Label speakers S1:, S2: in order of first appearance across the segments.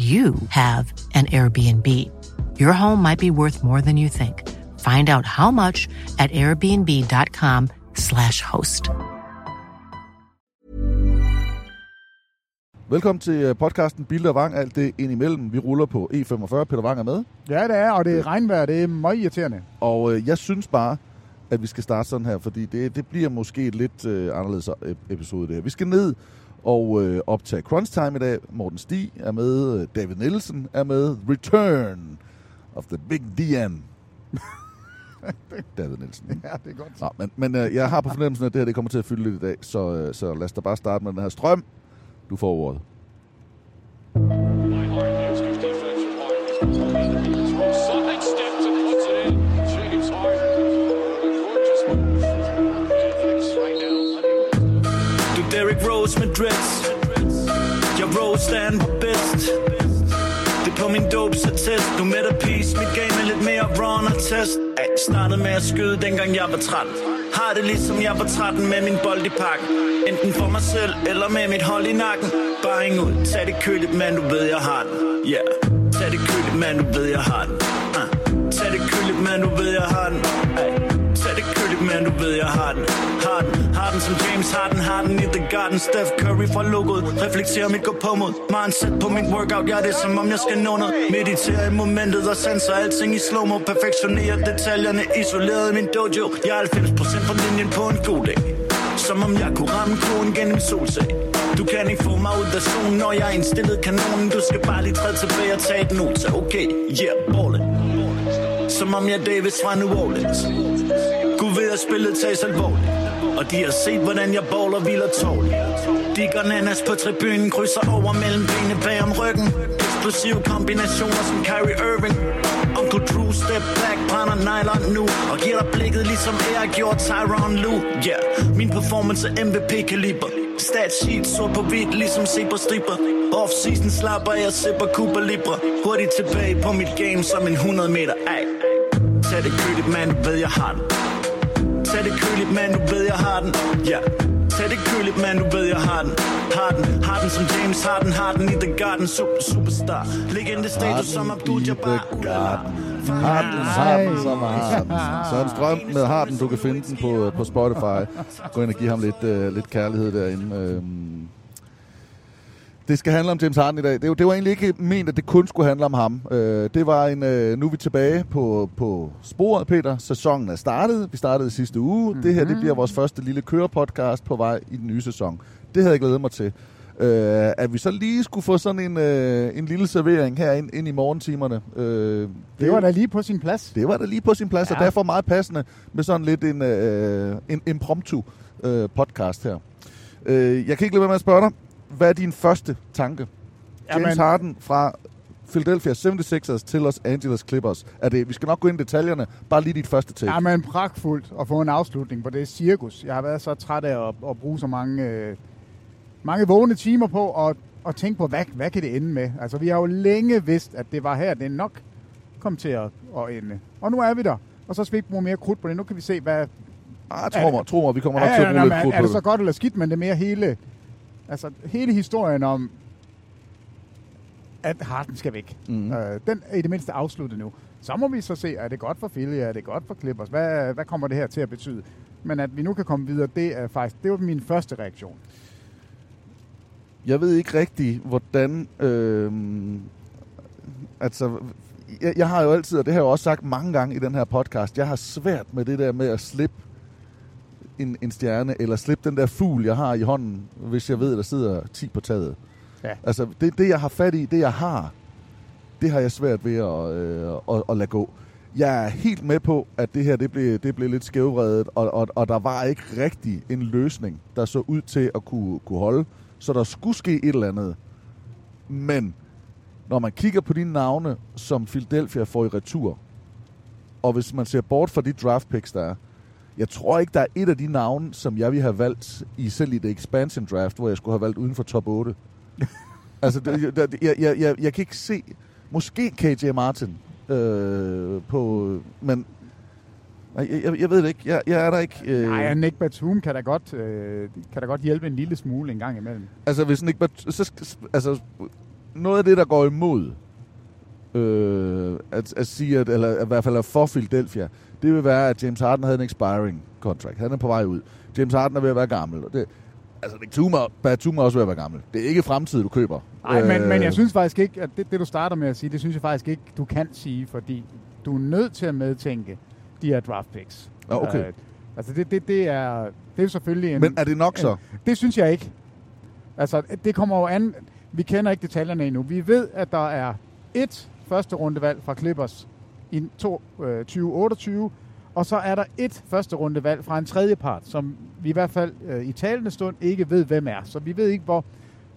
S1: you have an Airbnb. Your home might be worth more than you think. Find out how much at airbnb.com/slash host.
S2: Velkommen til øh, podcasten Bilde og Vang, alt det ind imellem. Vi ruller på E45, Peter Vang er med.
S3: Ja, det er, og det er regnvejr, det er meget irriterende.
S2: Og øh, jeg synes bare, at vi skal starte sådan her, fordi det, det bliver måske et lidt øh, anderledes øh, episode det her. Vi skal ned og øh, optage Crunch Time i dag. Morten Stig er med, David Nielsen er med. Return of the Big DM. David Nielsen.
S3: Ja, det er godt.
S2: Nå, men, men øh, jeg har på fornemmelsen, at det her det kommer til at fylde lidt i dag, så, øh, så lad os da bare starte med den her strøm. Du får ordet.
S4: Dreads Jeg Rose stand på bedst. Det er på min dopes attest Nu med der peace Mit game er lidt mere run og test. Ay, Startede med at skyde dengang jeg var 13 Har det ligesom jeg var 13 med min bold i pakken. Enten for mig selv eller med mit hold i nakken. Bare hæng ud, tag det køligt, mand, du ved jeg har den. Yeah, tag det køligt, mand, du ved jeg har den. Uh. Tag det køligt, mand, du ved jeg har den. Ay. Tag det men du ved, jeg har den. Har den, har den som James Harden Har den i The Garden. Steph Curry fra logoet. Reflekterer mit gå på mod Mindset på mit workout Ja, det er som om jeg skal nå noget. Mediterer i momentet og sanser alting i slow-mo. Perfektionerer detaljerne Isoleret i min dojo. Jeg er 90% fra linjen på en god dag. Som om jeg kunne ramme konen gennem solsag. Du kan ikke få mig ud af zonen, når jeg er indstillet kanonen. Du skal bare lige træde tilbage og tage et nota. Okay, yeah, ballin' Som om jeg er Davis fra New Orleans at spillet tages alvorligt. Og de har set, hvordan jeg baller hviler tårligt. De går nanas på tribunen Krydser over mellem benene bag om ryggen. Eksplosive kombinationer som Kyrie Irving. Uncle Drew step back, brænder nylon nu. Og giver dig blikket ligesom jeg gjorde Tyron Lou. Yeah, min performance er MVP-kaliber Stat sheet, sort på hvidt, ligesom se på striber Off-season slapper jeg, sipper Cuba Libre Hurtigt tilbage på mit game som en 100 meter. Ej, Tag det køligt, man, ved jeg har det. Tag det køligt, man, du ved jeg har den Ja yeah. Tag det køligt, man, du ved jeg har den Har den, har den som James Harden Har den i The Garden, super, superstar Legende status som Abdul Jabbar
S2: Har den, har den, som har den. Søren Strøm med har den. Du kan finde den på, på Spotify. Gå ind og give ham lidt, uh, lidt kærlighed derinde. Øhm. Det skal handle om James Harden i dag. Det, var- det var egentlig ikke ment, at det kun skulle handle om ham. Øh, det var en... Øh, nu er vi tilbage på, på sporet, Peter. Sæsonen er startet. Vi startede i sidste uge. Mm-hmm. Det her det bliver vores første lille kørepodcast på vej i den nye sæson. Det havde jeg glædet mig til. Øh, at vi så lige skulle få sådan en, øh, en lille servering her ind, ind i morgentimerne. Øh, det,
S3: Det var da lige på sin plads.
S2: det var da lige på sin plads, ja. og derfor meget passende med sådan lidt en, øh, en impromptu øh, podcast her. Øh, jeg kan ikke lade være med at spørge dig, hvad er din første tanke? James
S3: Jamen-
S2: Harden fra Philadelphia 76ers til Los Angeles Clippers. Er det, vi skal nok gå ind i detaljerne. Bare lige dit første take.
S3: Ja, men pragtfuldt at få en afslutning på det cirkus. Jeg har været så træt af at, at bruge så mange, øh, mange vågne timer på at, at tænke på, hvad, hvad kan det ende med? Altså, vi har jo længe vidst, at det var her, det nok kom til at, at ende. Og nu er vi der. Og så skal vi ikke bruge mere krudt på det. Nu kan vi se, hvad...
S2: Ah, tro mig, tro mig, vi kommer nok
S3: Ja,
S2: til
S3: ja,
S2: at
S3: ja,
S2: bruge
S3: men
S2: lidt krudt
S3: er
S2: på
S3: det så godt eller skidt, men det er mere hele... Altså, hele historien om, at Harden skal væk.
S2: Mhm.
S3: Øh, den er i det mindste afsluttet nu. Så må vi så se, er det godt for Philly, er det godt for Clippers? Hvad, hvad kommer det her til at betyde? Men at vi nu kan komme videre, det er faktisk det var min første reaktion.
S2: Jeg ved ikke rigtig, hvordan... Øh, altså, jeg, jeg har jo altid, og det har jeg jo også sagt mange gange i den her podcast, jeg har svært med det der med at slippe en, en stjerne, eller slippe den der fugl, jeg har i hånden, hvis jeg ved, der sidder 10 på taget.
S3: Ja.
S2: Altså, det, det jeg har fat i, det jeg har, det har jeg svært ved at, øh, at, at lade gå. Jeg er helt med på, at det her det blev, det blev lidt skævredet, og, og, og der var ikke rigtig en løsning, der så ud til at kunne, kunne holde. Så der skulle ske et eller andet. Men når man kigger på de navne, som Philadelphia får i retur, og hvis man ser bort fra de draft picks, der er, jeg tror ikke, der er et af de navne, som jeg ville have valgt i selv i det expansion draft, hvor jeg skulle have valgt uden for top 8. altså, det, det, jeg, jeg, jeg, jeg kan ikke se... Måske KJ Martin øh, på... Men nej, jeg, jeg, ved det ikke. Jeg, jeg er der ikke... Øh,
S3: Nej, Nick Batum kan da, godt, øh, kan da godt hjælpe en lille smule en gang imellem.
S2: Altså, hvis Nick Bat- så, altså, noget af det, der går imod øh, at, at sige, at, eller i hvert fald er for Philadelphia, det vil være, at James Harden havde en expiring contract. Han er på vej ud. James Harden er ved at være gammel. Og Det, altså, Nick Tuma, Batum er også ved at være gammel. Det er ikke fremtid, du køber.
S3: Nej, men,
S2: Øh,
S3: men jeg synes faktisk ikke, at det, det du starter med at sige, det synes jeg faktisk ikke, du kan sige, fordi du er nødt til at medtænke de her draft picks.
S2: Ja, okay.
S3: Øh, altså det, det, det, er, det er selvfølgelig en...
S2: Men er det nok så?
S3: Det synes jeg ikke. Altså, det kommer jo an... Vi kender ikke detaljerne endnu. Vi ved, at der er et første rundevalg fra Clippers i to, øh, 2028, og så er der et første rundevalg fra en tredje part, som vi i hvert fald øh, i talende stund ikke ved, hvem er. Så vi ved ikke, hvor,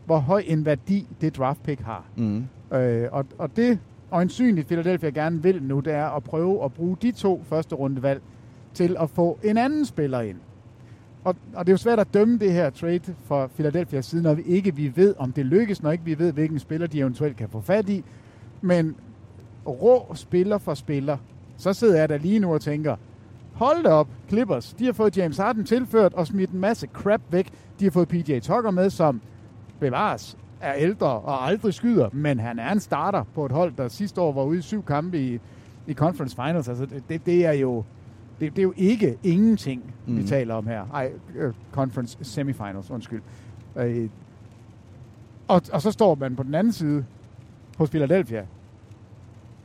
S3: hvor høj en værdi det draft pick har.
S2: Mm.
S3: Øh, og, og det øjensynligt Philadelphia gerne vil nu, det er at prøve at bruge de to første rundevalg til at få en anden spiller ind. Og, og det er jo svært at dømme det her trade for Philadelphia siden, når vi ikke vi ved, om det lykkes, når ikke vi ved, hvilken spiller de eventuelt kan få fat i. Men rå spiller for spiller, så sidder jeg der lige nu og tænker, hold da op, Clippers, de har fået James Harden tilført og smidt en masse crap væk. De har fået PJ Tucker med, som bevares er ældre og aldrig skyder, men han er en starter på et hold, der sidste år var ude i syv kampe i, i Conference Finals. Altså, det, det er jo det, det er jo ikke ingenting, mm. vi taler om her. Ej, øh, Conference Semifinals, undskyld. Øh, og, og så står man på den anden side hos Philadelphia.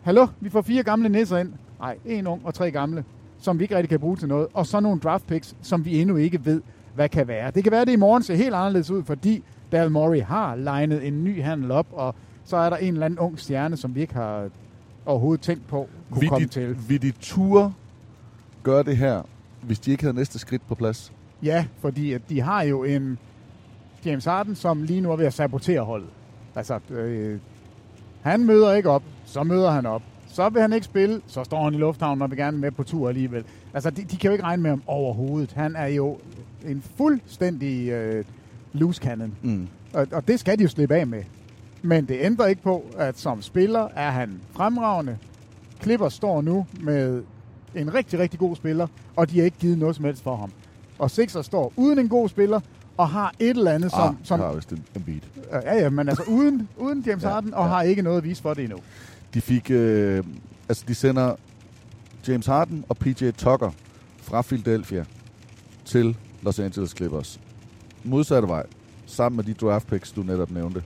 S3: Hallo, vi får fire gamle nisser ind. Nej, en ung og tre gamle, som vi ikke rigtig kan bruge til noget. Og så nogle draft picks, som vi endnu ikke ved, hvad kan være. Det kan være, at det i morgen ser helt anderledes ud, fordi Daryl Morey har legnet en ny handel op, og så er der en eller anden ung stjerne, som vi ikke har overhovedet tænkt på kunne
S2: Vil
S3: komme
S2: de,
S3: til.
S2: vil de ture gøre det her, hvis de ikke havde næste skridt på plads?
S3: Ja, fordi at de har jo en James Harden, som lige nu er ved at sabotere holdet. Altså, øh, han møder ikke op, så møder han op. Så vil han ikke spille, så står han i lufthavnen og vil gerne med på tur alligevel. Altså, de, de kan jo ikke regne med ham overhovedet. Han er jo en fuldstændig øh, loose cannon.
S2: Mm.
S3: Og, og det skal de jo slippe af med. Men det ændrer ikke på, at som spiller er han fremragende. Clippers står nu med en rigtig, rigtig god spiller, og de har ikke givet noget som helst for ham. Og Sixers står uden en god spiller, og har et eller andet, som...
S2: ah,
S3: som
S2: har vist en, en beat.
S3: ja, ja, men altså uden, uden James
S2: Ja,
S3: Harden, og
S2: ja.
S3: har ikke noget at vise for det endnu.
S2: De fik, øh, altså de sender James Harden og PJ Tucker fra Philadelphia til Los Angeles Clippers. Modsatte vej, sammen med de draft picks, du netop nævnte.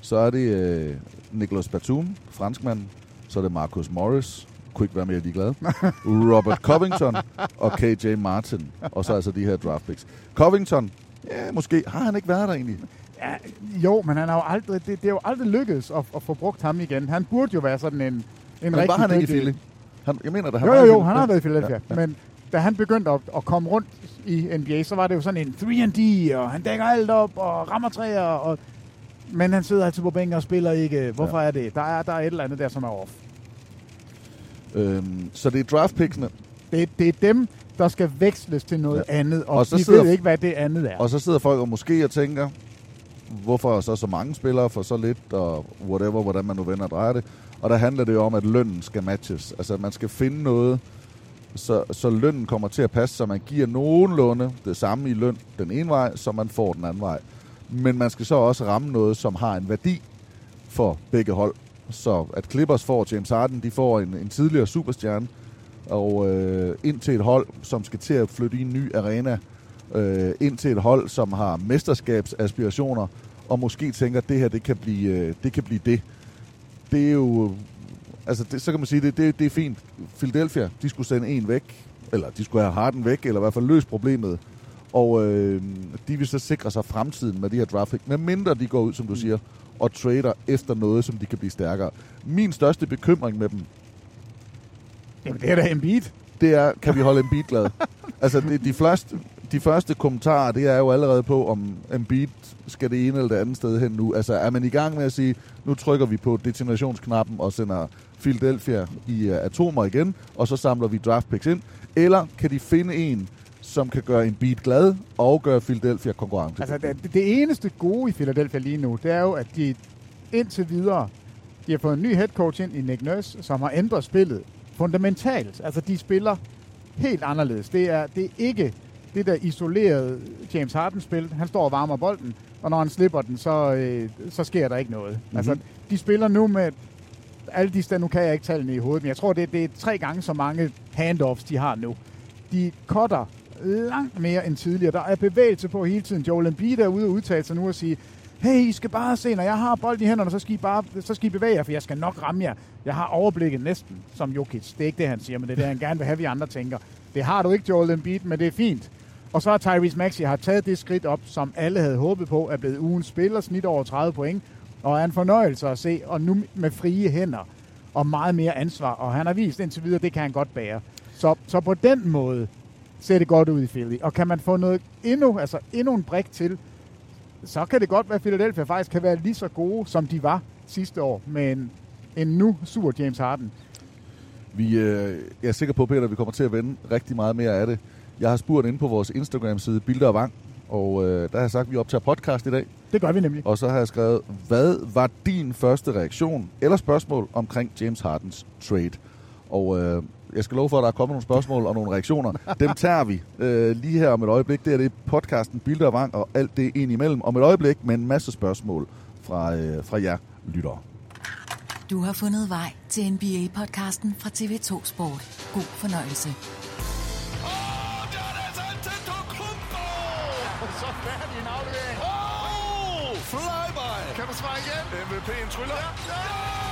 S2: Så er det øh, Nicolas Batum, franskmanden. Så er det Marcus Morris, kunne ikke være mere ligeglad. Robert Covington og KJ Martin. Og så altså de her draft picks. Covington, ja, måske har han ikke været der egentlig.
S3: Ja, jo, men han har jo aldrig, det, det er jo aldrig lykkedes at, at få brugt ham igen. Han burde jo være sådan en, en
S2: Men
S3: rigtig
S2: var han ikke i Philly? Han, jeg mener, da han
S3: Jo, jo, jo, han har været i Philadelphia.
S2: Ja,
S3: Ja, Men da han begyndte at, at komme rundt i NBA, så var det jo sådan en 3D, og han dækker alt op, og rammer træer, og... Men han sidder altid på bænken og spiller ikke. Hvorfor ja. er det? Der er, der er et eller andet der, som er off.
S2: Øhm, så det er draftpicksene,
S3: Det, det er dem, der skal veksles til noget
S2: Ja.
S3: andet, og,
S2: Og så
S3: de
S2: sidder-
S3: ved ikke, hvad det andet er.
S2: og så sidder folk og måske og tænker, hvorfor så så mange spillere for så lidt, og whatever, hvordan man nu vender og drejer det. Og der handler det jo om, at lønnen skal matches. Altså, man skal finde noget, så, så lønnen kommer til at passe, så man giver nogenlunde det samme i løn den ene vej, som man får den anden vej. Men man skal så også ramme noget, som har en værdi for begge hold. Så at Clippers får James Harden, de får en, en tidligere superstjerne, og øh, ind til et hold, som skal til at flytte i en ny arena, øh, ind til et hold, som har mesterskabsaspirationer, og måske tænker, at det her det kan blive øh, det. Kan blive det. det er jo... Altså, det, så kan man sige, det, det, det er fint. Philadelphia, de skulle sende en væk, eller de skulle have Harden væk, eller i hvert fald løse problemet. Og øh, de vil så sikre sig fremtiden med de her draft pick, med mindre de går ud, som du siger, og trader efter noget, som de kan blive stærkere. Min største bekymring med dem,
S3: Jamen, det er da Embiid.
S2: det er, kan vi holde Embiid glad? altså, det, de, første, de første kommentarer, det er jo allerede på, om Embiid skal det ene eller det andet sted hen nu. Altså, er man i gang med at sige, nu trykker vi på destinationsknappen og sender Philadelphia i uh, atomer igen, og så samler vi draft picks ind? Eller kan de finde en, som kan gøre Embiid glad og gøre Philadelphia konkurrence?
S3: Altså, det, det eneste gode i Philadelphia lige nu, det er jo, at de indtil videre, de har fået en ny head coach ind i Nick Nurse, som har ændret spillet fundamentalt. Altså, de spiller helt anderledes. Det er, det er ikke det der isolerede James Harden-spil. Han står og varmer bolden, og når han slipper den, så, øh, så sker der ikke noget. Mm-hmm. Altså, de spiller nu med alle de steder, nu kan jeg ikke tallene i hovedet, men jeg tror, det, det er tre gange så mange handoffs, de har nu. De cutter langt mere end tidligere. Der er bevægelse på hele tiden. Joel Embiid er ude og udtale sig nu og sige, hey, I skal bare se, når jeg har bolden i hænderne, så skal I bare så skal I bevæge jer, for jeg skal nok ramme jer. Jeg har overblikket næsten som Jokic. Det er ikke det, han siger, men det er det, han gerne vil have, vi andre tænker. Det har du ikke, Joel Embiid, men det er fint. Og så har Tyrese Maxey har taget det skridt op, som alle havde håbet på, er blevet ugens spiller, snit over 30 point, og er en fornøjelse at se, og nu med frie hænder og meget mere ansvar, og han har vist indtil videre, det kan han godt bære. Så, så på den måde ser det godt ud i Philly. Og kan man få noget endnu, altså endnu en brik til, så kan det godt være, at Philadelphia faktisk kan være lige så gode, som de var sidste år, med en, en nu sur James Harden.
S2: Vi, øh, jeg er sikker på, Peter, at vi kommer til at vende rigtig meget mere af det. Jeg har spurgt ind på vores Instagram-side, Bilder og Vang, og øh, der har jeg sagt, at vi optager podcast i dag.
S3: Det gør vi nemlig.
S2: Og så har jeg skrevet, hvad var din første reaktion eller spørgsmål omkring James Hardens trade? Og øh, jeg skal love for, at der er kommet nogle spørgsmål og nogle reaktioner. Dem tager vi øh, lige her om et øjeblik. Det er det podcasten Bilder og Vang og alt det ind imellem om et øjeblik med en masse spørgsmål fra, øh, fra jer lyttere.
S5: Du har fundet vej til NBA-podcasten fra TV2 Sport. God fornøjelse.
S4: Så færdig en aflevering. Oh! Flyby! Kan du svare igen? MVP'en tryller.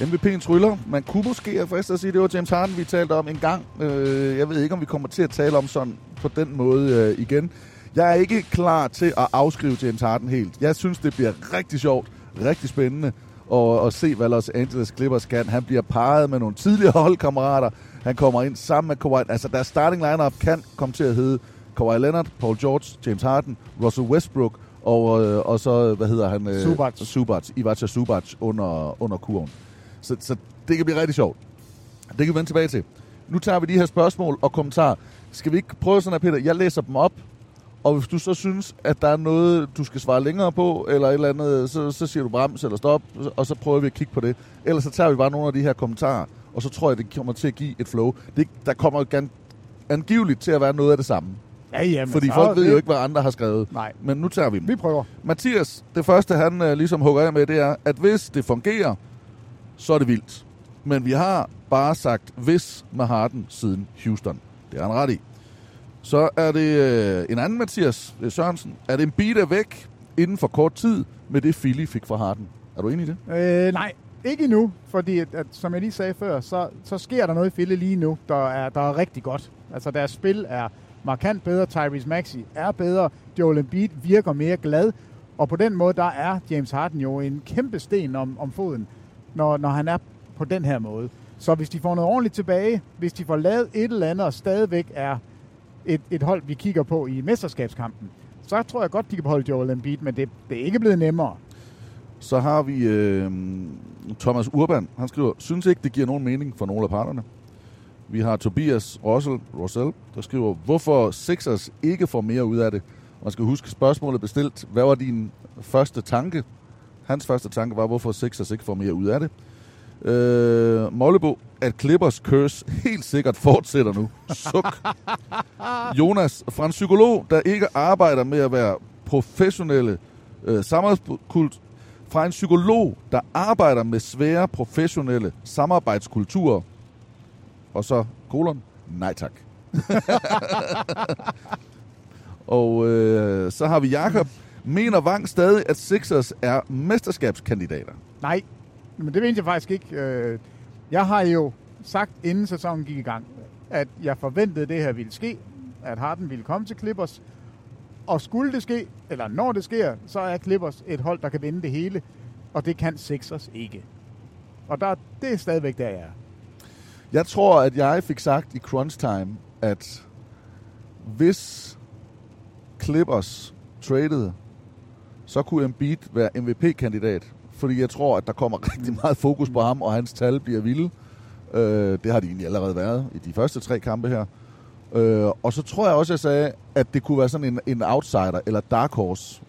S2: MVP'en tryller. Man kunne måske have fristet at sige, at det var James Harden, vi talte om en gang. Øh, jeg ved ikke, om vi kommer til at tale om sådan på den måde øh, igen. Jeg er ikke klar til at afskrive James Harden helt. Jeg synes, det bliver rigtig sjovt, rigtig spændende at, at se, hvad Los Angeles Clippers kan. Han bliver parret med nogle tidligere holdkammerater. Han kommer ind sammen med Kawhi. Altså, deres starting lineup kan komme til at hedde Kawhi Leonard, Paul George, James Harden, Russell Westbrook og, øh, og så, hvad hedder han? Øh,
S3: Zubac.
S2: Zubac. Ivacha Zubac under, under kurven. Så, så det kan blive rigtig sjovt. Det kan vi vende tilbage til. Nu tager vi de her spørgsmål og kommentarer. Skal vi ikke prøve sådan her, Peter? Jeg læser dem op, og hvis du så synes, at der er noget, du skal svare længere på, eller et eller andet, så, så siger du brems eller stop, og så prøver vi at kigge på det. Ellers så tager vi bare nogle af de her kommentarer, og så tror jeg, det kommer til at give et flow. Det, der kommer gan, angiveligt til at være noget af det samme.
S3: Ja, jamen,
S2: Fordi
S3: så
S2: folk ved
S3: det-
S2: jo ikke, hvad andre har skrevet.
S3: Nej.
S2: Men nu tager vi dem.
S3: Vi prøver.
S2: Mathias, det første han øh, ligesom hugger af med, det er, at hvis det fungerer, så er det vildt. Men vi har bare sagt hvis med Harden siden Houston. Det er han ret i. Så er det øh, en anden Mathias øh, Sørensen. Er det en beat er væk inden for kort tid med det Philly fik fra Harden? Er du enig i det?
S3: Øh, nej, ikke endnu, fordi at, at, som jeg lige sagde før, så, så sker der noget i Philly lige nu, der er, der er rigtig godt. Altså deres spil er markant bedre. Tyrese Maxey er bedre. Joel Embiid virker mere glad. Og på den måde, der er James Harden jo en kæmpe sten om, om foden, når, når han er på den her måde. Så hvis de får noget ordentligt tilbage, hvis de får lavet et eller andet, og stadigvæk er et, et hold, vi kigger på i mesterskabskampen, så tror jeg godt, de kan beholde Joel Embiid, men det, det er ikke blevet nemmere.
S2: Så har vi øh, Thomas Urban. Han skriver, synes ikke, det giver nogen mening for nogle af parterne. Vi har Tobias Russell, Russell, der skriver, hvorfor Sixers ikke får mere ud af det. Man skal huske spørgsmålet bestilt. Hvad var din første tanke? Hans første tanke var, hvorfor Sixers ikke får mere ud af det. Øh, Mollebo, at Clippers curse helt sikkert fortsætter nu. Suk. Jonas, fra en psykolog, der ikke arbejder med at være professionelle øh, samarbejdskult, fra en psykolog, der arbejder med svære professionelle samarbejdskulturer, og så kolon, nej tak. og øh, så har vi Jakob. Mener Vang stadig, at Sixers er mesterskabskandidater?
S3: Nej, men det mente jeg faktisk ikke. Øh, Jeg har jo sagt, inden sæsonen gik i gang, at jeg forventede, det her ville ske, at Harden ville komme til Clippers. Og skulle det ske, eller når det sker, så er Clippers et hold, der kan vinde det hele. Og det kan Sixers ikke. Og der, det er stadigvæk der, jeg er.
S2: Jeg tror, at jeg fik sagt i crunch time, at hvis Clippers traded, så kunne Embiid være MVP-kandidat. Fordi jeg tror, at der kommer rigtig meget fokus på ham, og hans tal bliver vilde. Øh, det har de egentlig allerede været i de første tre kampe her. Øh, og så tror jeg også, jeg sagde, at det kunne være sådan en, en outsider, eller dark horse.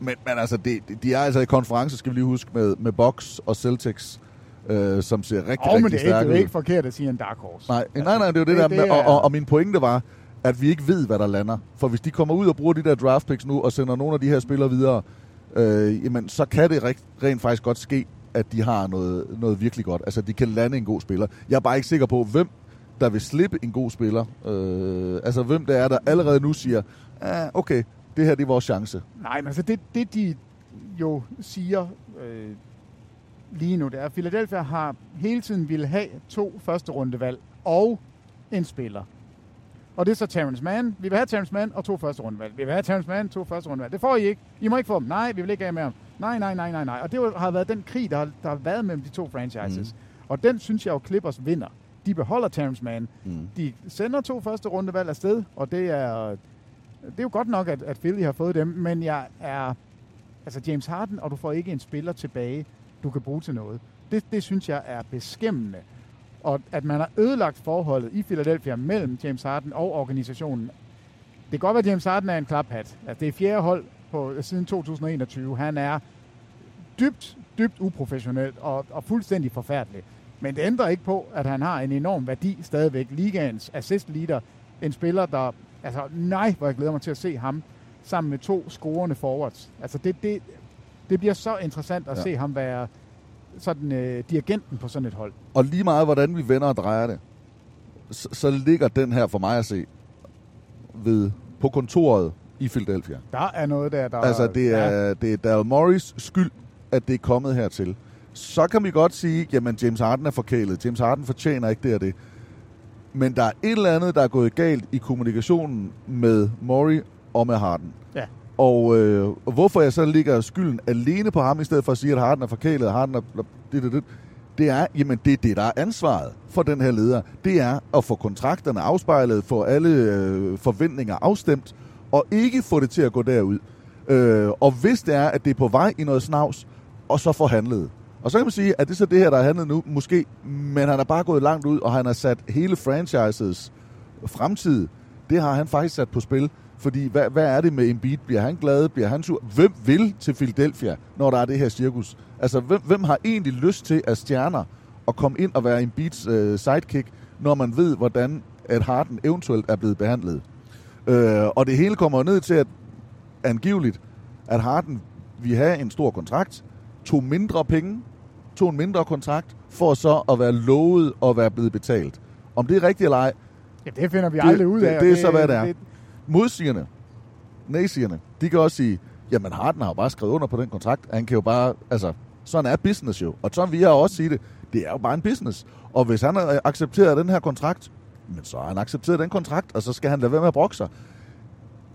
S2: Men, men altså, det, de er altså i konference, skal vi lige huske, med, med Bucks og Celtics, øh, som ser rigtig,
S3: men
S2: rigtig
S3: det er, ikke,
S2: stærke
S3: det er
S2: ud.
S3: ikke forkert at sige en dark horse.
S2: Nej, nej, nej, det er jo det, det der med, og, og, og min pointe var, at vi ikke ved, hvad der lander. For hvis de kommer ud og bruger de der draft picks nu, og sender nogle af de her spillere videre, øh, jamen, så kan det rent, rent faktisk godt ske, at de har noget, noget virkelig godt. Altså, de kan lande en god spiller. Jeg er bare ikke sikker på, hvem der vil slippe en god spiller. Øh, altså, hvem det er, der allerede nu siger, ah, okay, det her det er vores chance.
S3: Nej, men altså det, det de jo siger øh, lige nu, det er, at Philadelphia har hele tiden ville have to første rundevalg og en spiller. Og det er så Terrence Mann. Vi vil have Terrence Mann og to første rundevalg. Vi vil have Terrence Mann, to første rundevalg. Det får I ikke. I må ikke få dem. Nej, vi vil ikke have med ham. Nej, nej, nej, nej, nej. Og det har været den krig, der har, der har været mellem de to franchises. Mm. Og den synes jeg jo, Clippers vinder. De beholder Terrence Mann.
S2: Mm.
S3: De sender to første rundevalg afsted, og det er, det er jo godt nok, at, at Philly har fået dem, men jeg er... Altså James Harden, og du får ikke en spiller tilbage, du kan bruge til noget. Det, det synes jeg er beskæmmende. Og at man har ødelagt forholdet i Philadelphia mellem James Harden og organisationen. Det kan godt være, at James Harden er en klaphat. Altså, det er fjerde hold på, siden 2021. Han er dybt, dybt uprofessionel og, og fuldstændig forfærdelig. Men det ændrer ikke på, at han har en enorm værdi stadigvæk. Ligaens assist leader. En spiller, der... Altså, nej, hvor jeg glæder mig til at se ham sammen med to scorende forwards. Altså, det, det, det bliver så interessant at
S2: Ja.
S3: se ham være sådan øh, dirigenten på sådan et hold.
S2: Og lige meget, hvordan vi vender og drejer det, så, så ligger den her for mig at se ved, på kontoret i Philadelphia.
S3: Der er noget der, der...
S2: Altså, det er, det er Daryl Morris skyld, at det er kommet hertil. Så kan vi godt sige, jamen James Harden er forkælet. James Harden fortjener ikke det og det. Men der er et eller andet, der er gået galt i kommunikationen med Murray og med Harden. Og øh, og hvorfor jeg så ligger skylden alene på ham, i stedet for at sige, at Harden er forkælet, og Harden er... Det, det, det, det er, jamen det er det, der er ansvaret for den her leder. Det er at få kontrakterne afspejlet, få alle øh, forventninger afstemt, og ikke få det til at gå derud. Øh, og hvis det er, at det er på vej i noget snavs, og så forhandlet. Og så kan man sige, at det er så det her, der er handlet nu, måske, men han er bare gået langt ud, og han har sat hele franchises fremtid, det har han faktisk sat på spil. Fordi hvad, hvad er det med Embiid? Bliver han glad? Bliver han sur? Hvem vil til Philadelphia, når der er det her cirkus? Altså, hvem, hvem har egentlig lyst til at stjerner at komme ind og være Embiids øh, sidekick, når man ved, hvordan at Harden eventuelt er blevet behandlet? Øh, og det hele kommer ned til, at angiveligt, at Harden vil have en stor kontrakt, tog mindre penge, tog en mindre kontrakt, for så at være lovet og være blevet betalt. Om det er rigtigt eller ej,
S3: Ja, det finder vi aldrig ud af.
S2: det,
S3: og
S2: det er så, hvad det er. Modsigerne, næsigerne, de kan også sige, jamen Harden har jo bare skrevet under på den kontrakt. Han kan jo bare, altså, sådan er business jo. Og sådan vi har også sige det. Det er jo bare en business. Og hvis han øh, har accepteret den her kontrakt, men så har han accepteret den kontrakt, og så skal han lade være med at brokke sig.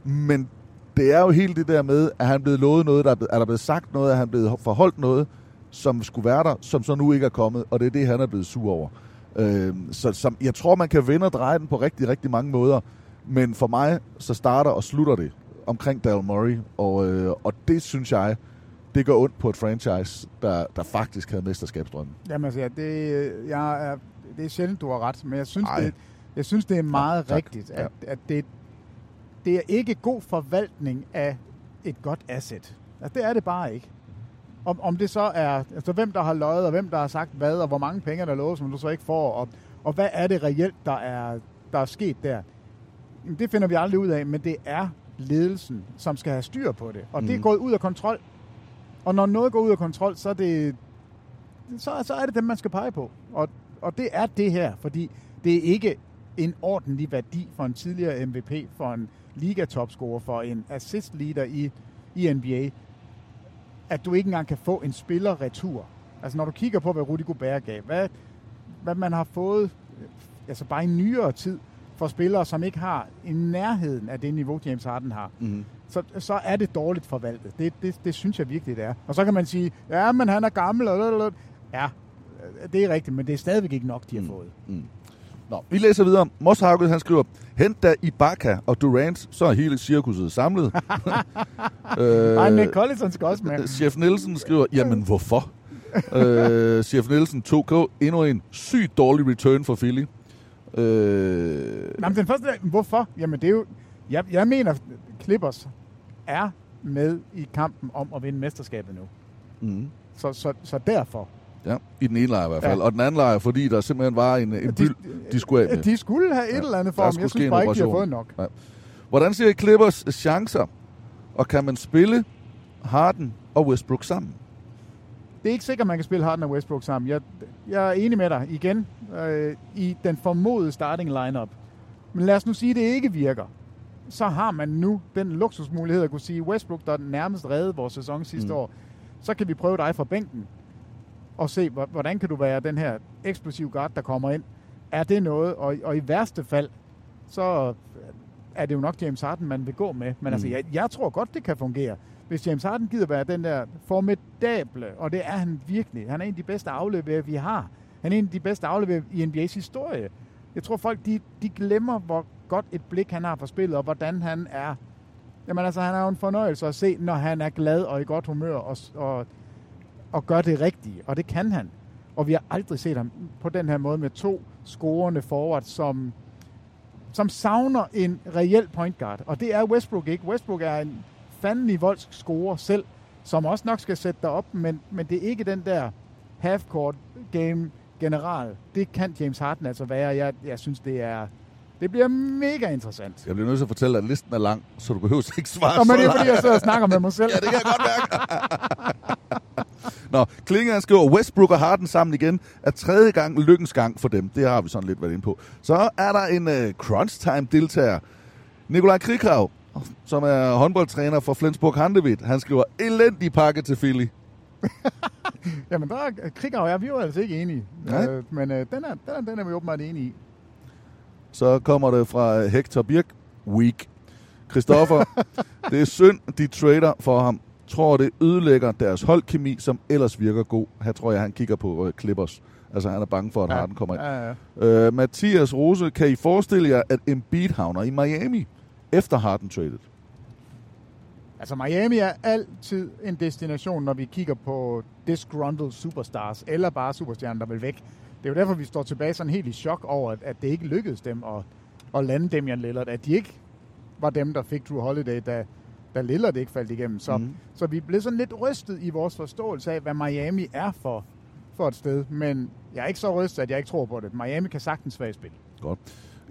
S2: Men det er jo helt det der med, at han er blevet lovet noget, der er, blevet, er der blevet sagt noget, at han er blevet forholdt noget, som skulle være der, som så nu ikke er kommet, og det er det, han er blevet sur over. Øh, så som, jeg tror, man kan vende og dreje den på rigtig, rigtig mange måder, men for mig, så starter og slutter det omkring Daryl Murray, og, øh, og det synes jeg, det gør ondt på et franchise, der, der faktisk havde mesterskabsdrømmen.
S3: Jamen altså, ja, det, jeg er, det er sjældent, du har ret, men jeg synes,
S2: Ej.
S3: det, jeg synes det er meget
S2: tak.
S3: rigtigt, at, at det, det er ikke god forvaltning af et godt asset. Altså, det er det bare ikke. Om, om det så er, altså hvem der har løjet, og hvem der har sagt hvad, og hvor mange penge der er lovet, som du så ikke får, og, og hvad er det reelt, der er, der er sket der. Det finder vi aldrig ud af, men det er ledelsen, som skal have styr på det. Og mm. det er
S2: Mm.
S3: gået ud af kontrol. Og når noget går ud af kontrol, så er det, så, så er det dem, man skal pege på. Og, og det er det her, fordi det er ikke en ordentlig værdi for en tidligere MVP, for en ligatopscorer, for en assist leader i, i NBA, at du ikke engang kan få en spiller retur. Altså når du kigger på, hvad Rudy Gobert gav, hvad, hvad man har fået, altså bare i nyere tid, for spillere, som ikke har i nærheden af det niveau, James Harden har,
S2: Mm.
S3: så, så er det dårligt forvaltet. Det, det, det synes jeg virkelig, det er. Og så kan man sige, ja, men han er gammel. Og lalalala. ja, øh, det er rigtigt, men det er stadigvæk ikke nok, de har fået.
S2: Mm. Nå, vi læser videre. Moss Hauget, han skriver, hent da Ibaka og Durant, så er hele cirkuset samlet.
S3: Øh, Ej, Nick Collison skal også med.
S2: Chef Nielsen skriver, jamen hvorfor? øh, Chef Nielsen 2K, endnu en sygt dårlig return for Philly. Øh,
S3: Nå, men den første, hvorfor? Jamen det er jo, jeg, jeg mener, Clippers er med i kampen om at vinde mesterskabet nu.
S2: mm,
S3: Så, så, så derfor.
S2: ja, i den ene lejr i hvert fald.
S3: Ja.
S2: Og den anden lejr, fordi der simpelthen var en, en
S3: De-
S2: byld, de skulle af med.
S3: De skulle have et eller andet form. Jeg synes bare ikke, de har fået nok.
S2: Nej. Hvordan ser I Clippers chancer? Og kan man spille Harden og Westbrook sammen?
S3: Det er ikke sikkert, man kan spille Harden og Westbrook sammen. Jeg, jeg er enig med dig igen øh, i den formodede starting lineup. Men lad os nu sige, at det ikke virker. Så har man nu den luksusmulighed at kunne sige, Westbrook, der nærmest redde vores sæson sidste
S2: Mm.
S3: år, så kan vi prøve dig fra bænken og se, hvor- hvordan kan du være den her eksplosiv guard, der kommer ind. Er det noget? Og, og i værste fald, så er det jo nok James Harden, man vil gå med. Men mm. altså,
S2: Mm.
S3: jeg, jeg tror godt, det kan fungere. Hvis James Harden gider være den der formidable, og det er han virkelig. Han er en af de bedste afleverer, vi har. Han er en af de bedste afleverer i NBA's historie. Jeg tror, folk de, de glemmer, hvor godt et blik han har for spillet, og hvordan han er. Jamen altså, han er jo en fornøjelse at se, når han er glad og i godt humør, og, og, og gør det rigtige. Og det kan han. Og vi har aldrig set ham på den her måde med to scorende forward, som, som savner en reel point guard. Og det er Westbrook ikke. Westbrook er en fandelig voldsk scorer selv, som også nok skal sætte dig op, men, men det er ikke den der half-court game general. Det kan James Harden altså være. Jeg, jeg synes, det er det bliver mega interessant.
S2: Jeg bliver nødt til at fortælle, at listen er lang, så du behøver ikke svare
S3: Nå, men det er fordi, jeg sidder og snakker med mig selv.
S2: Ja, det kan jeg godt mærke. Nå, Klinge han skriver, Westbrook og Harden sammen igen er tredje gang lykkens gang for dem. Det har vi sådan lidt været inde på. Så er der en uh, crunch time deltager. Nikolaj Krikau, som er håndboldtræner for Flensburg Handewitt. Han skriver, elendig pakke til Philly.
S3: Jamen, der er Krigger og jeg, vi er jo altså ikke enige.
S2: Nej.
S3: Øh, men øh, den, er, den, er, den er vi åbenbart enige i.
S2: Så kommer det fra øh, Hector Birk. Weak. Christoffer, det er synd, de trader for ham. Tror, det ødelægger deres holdkemi, som ellers virker god. Her tror jeg, han kigger på øh, Clippers. Altså, han er bange for, at ja. Harden kommer ind.
S3: Ja, ja.
S2: Øh, Mathias Rose, kan I forestille jer, at Embiid havner i Miami efter Harden traded?
S3: Altså, Miami er altid en destination, når vi kigger på disgruntled superstars, eller bare superstjerner, der vil væk. Det er jo derfor, vi står tilbage sådan helt i chok over, at, det ikke lykkedes dem at, at lande Damian Lillard. At de ikke var dem, der fik Drew Holiday, da, da Lillard ikke faldt igennem. Så, mm. så vi blev sådan lidt rystet i vores forståelse af, hvad Miami er for, for et sted. Men jeg er ikke så rystet, at jeg ikke tror på det. Miami kan sagtens være i spil.
S2: Godt.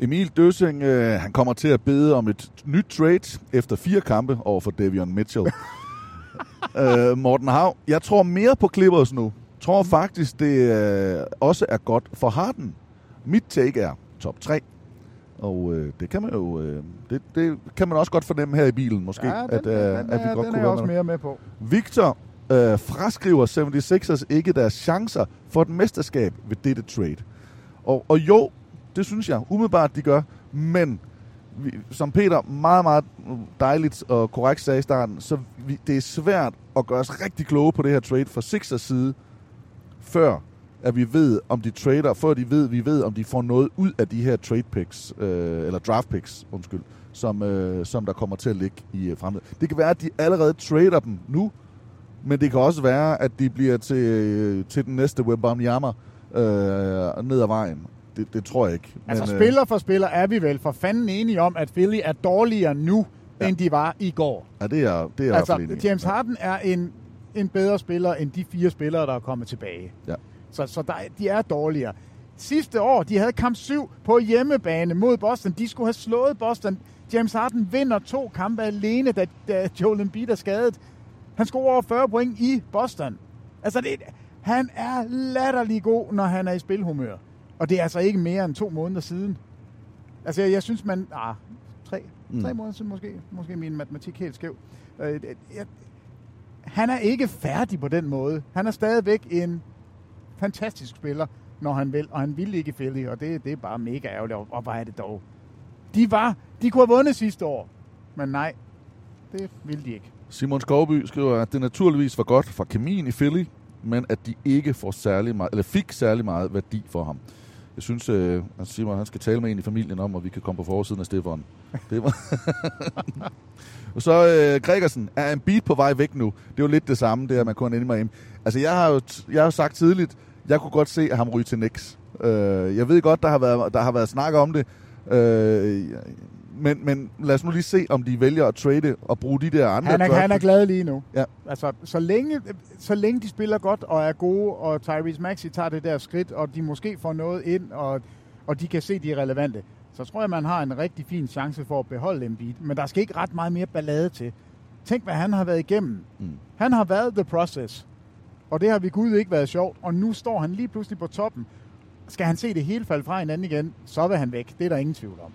S2: Emil Døsing, øh, han kommer til at bede om et nyt trade efter fire kampe over for Davion Mitchell. øh, Morten Hav, jeg tror mere på Clippers nu. Tror faktisk, det øh, også er godt for Harden. Mit take er top 3. Og øh, det kan man jo øh, det, det kan man også godt fornemme her i bilen, måske.
S3: Ja, den,
S2: at, øh,
S3: den,
S2: at vi godt
S3: den
S2: kunne
S3: er
S2: være
S3: også
S2: med.
S3: mere med på.
S2: Victor øh, fraskriver 76ers ikke deres chancer for et mesterskab ved dette trade. Og, og jo, det synes jeg umiddelbart, de gør. Men vi, som Peter meget, meget dejligt og korrekt sagde i starten, så vi, det er svært at gøre os rigtig kloge på det her trade fra Sixers side, før at vi ved, om de trader, før de ved, vi ved, om de får noget ud af de her trade picks, øh, eller draft picks, undskyld, som, øh, som der kommer til at ligge i øh, fremtiden. Det kan være, at de allerede trader dem nu, men det kan også være, at de bliver til, øh, til den næste Wembanyama øh, ned ad vejen. Det, det tror jeg ikke.
S3: Altså
S2: men,
S3: spiller for spiller er vi vel for fanden enige om, at Philly er dårligere nu, ja. end de var i går.
S2: Ja, det er, det er
S3: altså,
S2: i.
S3: James Harden er en, en bedre spiller end de fire spillere, der er kommet tilbage.
S2: Ja.
S3: Så, så der, de er dårligere. Sidste år, de havde kamp 7 på hjemmebane mod Boston. De skulle have slået Boston. James Harden vinder to kampe alene, da, da Joel Embiid er skadet. Han scorer over 40 point i Boston. Altså, det, han er latterlig god, når han er i spilhumør. Og det er altså ikke mere end to måneder siden. Altså, jeg, jeg synes, man... Ah, tre, mm. tre måneder siden måske. Måske min matematik helt skæv. Øh, jeg, han er ikke færdig på den måde. Han er stadigvæk en fantastisk spiller, når han vil, og han ville ikke Philly, og det, det er bare mega ærgerligt, og, og hvor er det dog. De var, de kunne have vundet sidste år, men nej, det ville de ikke.
S2: Simon Skovby skriver, at det naturligvis var godt for kemien i Philly, men at de ikke får særlig meget, eller fik særlig meget værdi for ham. Jeg synes, øh, at Simon han skal tale med en i familien om, at vi kan komme på forsiden af Stefan. Det var... og så øh, Gregersen, er en beat på vej væk nu? Det er jo lidt det samme, det at man kun ende mig Altså, jeg har jo jeg har jo sagt tidligt, jeg kunne godt se, at ham ryge til Nix. Øh, jeg ved godt, der har været, der har været snak om det. Øh, men, men lad os nu lige se, om de vælger at trade og bruge de der andre...
S3: Han er, han er glad lige nu.
S2: Ja.
S3: Altså, så længe, så længe de spiller godt og er gode, og Tyrese Maxey tager det der skridt, og de måske får noget ind, og, og de kan se, de er relevante, så tror jeg, man har en rigtig fin chance for at beholde Embiid. Men der skal ikke ret meget mere ballade til. Tænk, hvad han har været igennem. Mm. Han har været the process. Og det har vi gud ikke været sjovt. Og nu står han lige pludselig på toppen. Skal han se det hele falde fra hinanden igen, så vil han væk. Det er der ingen tvivl om.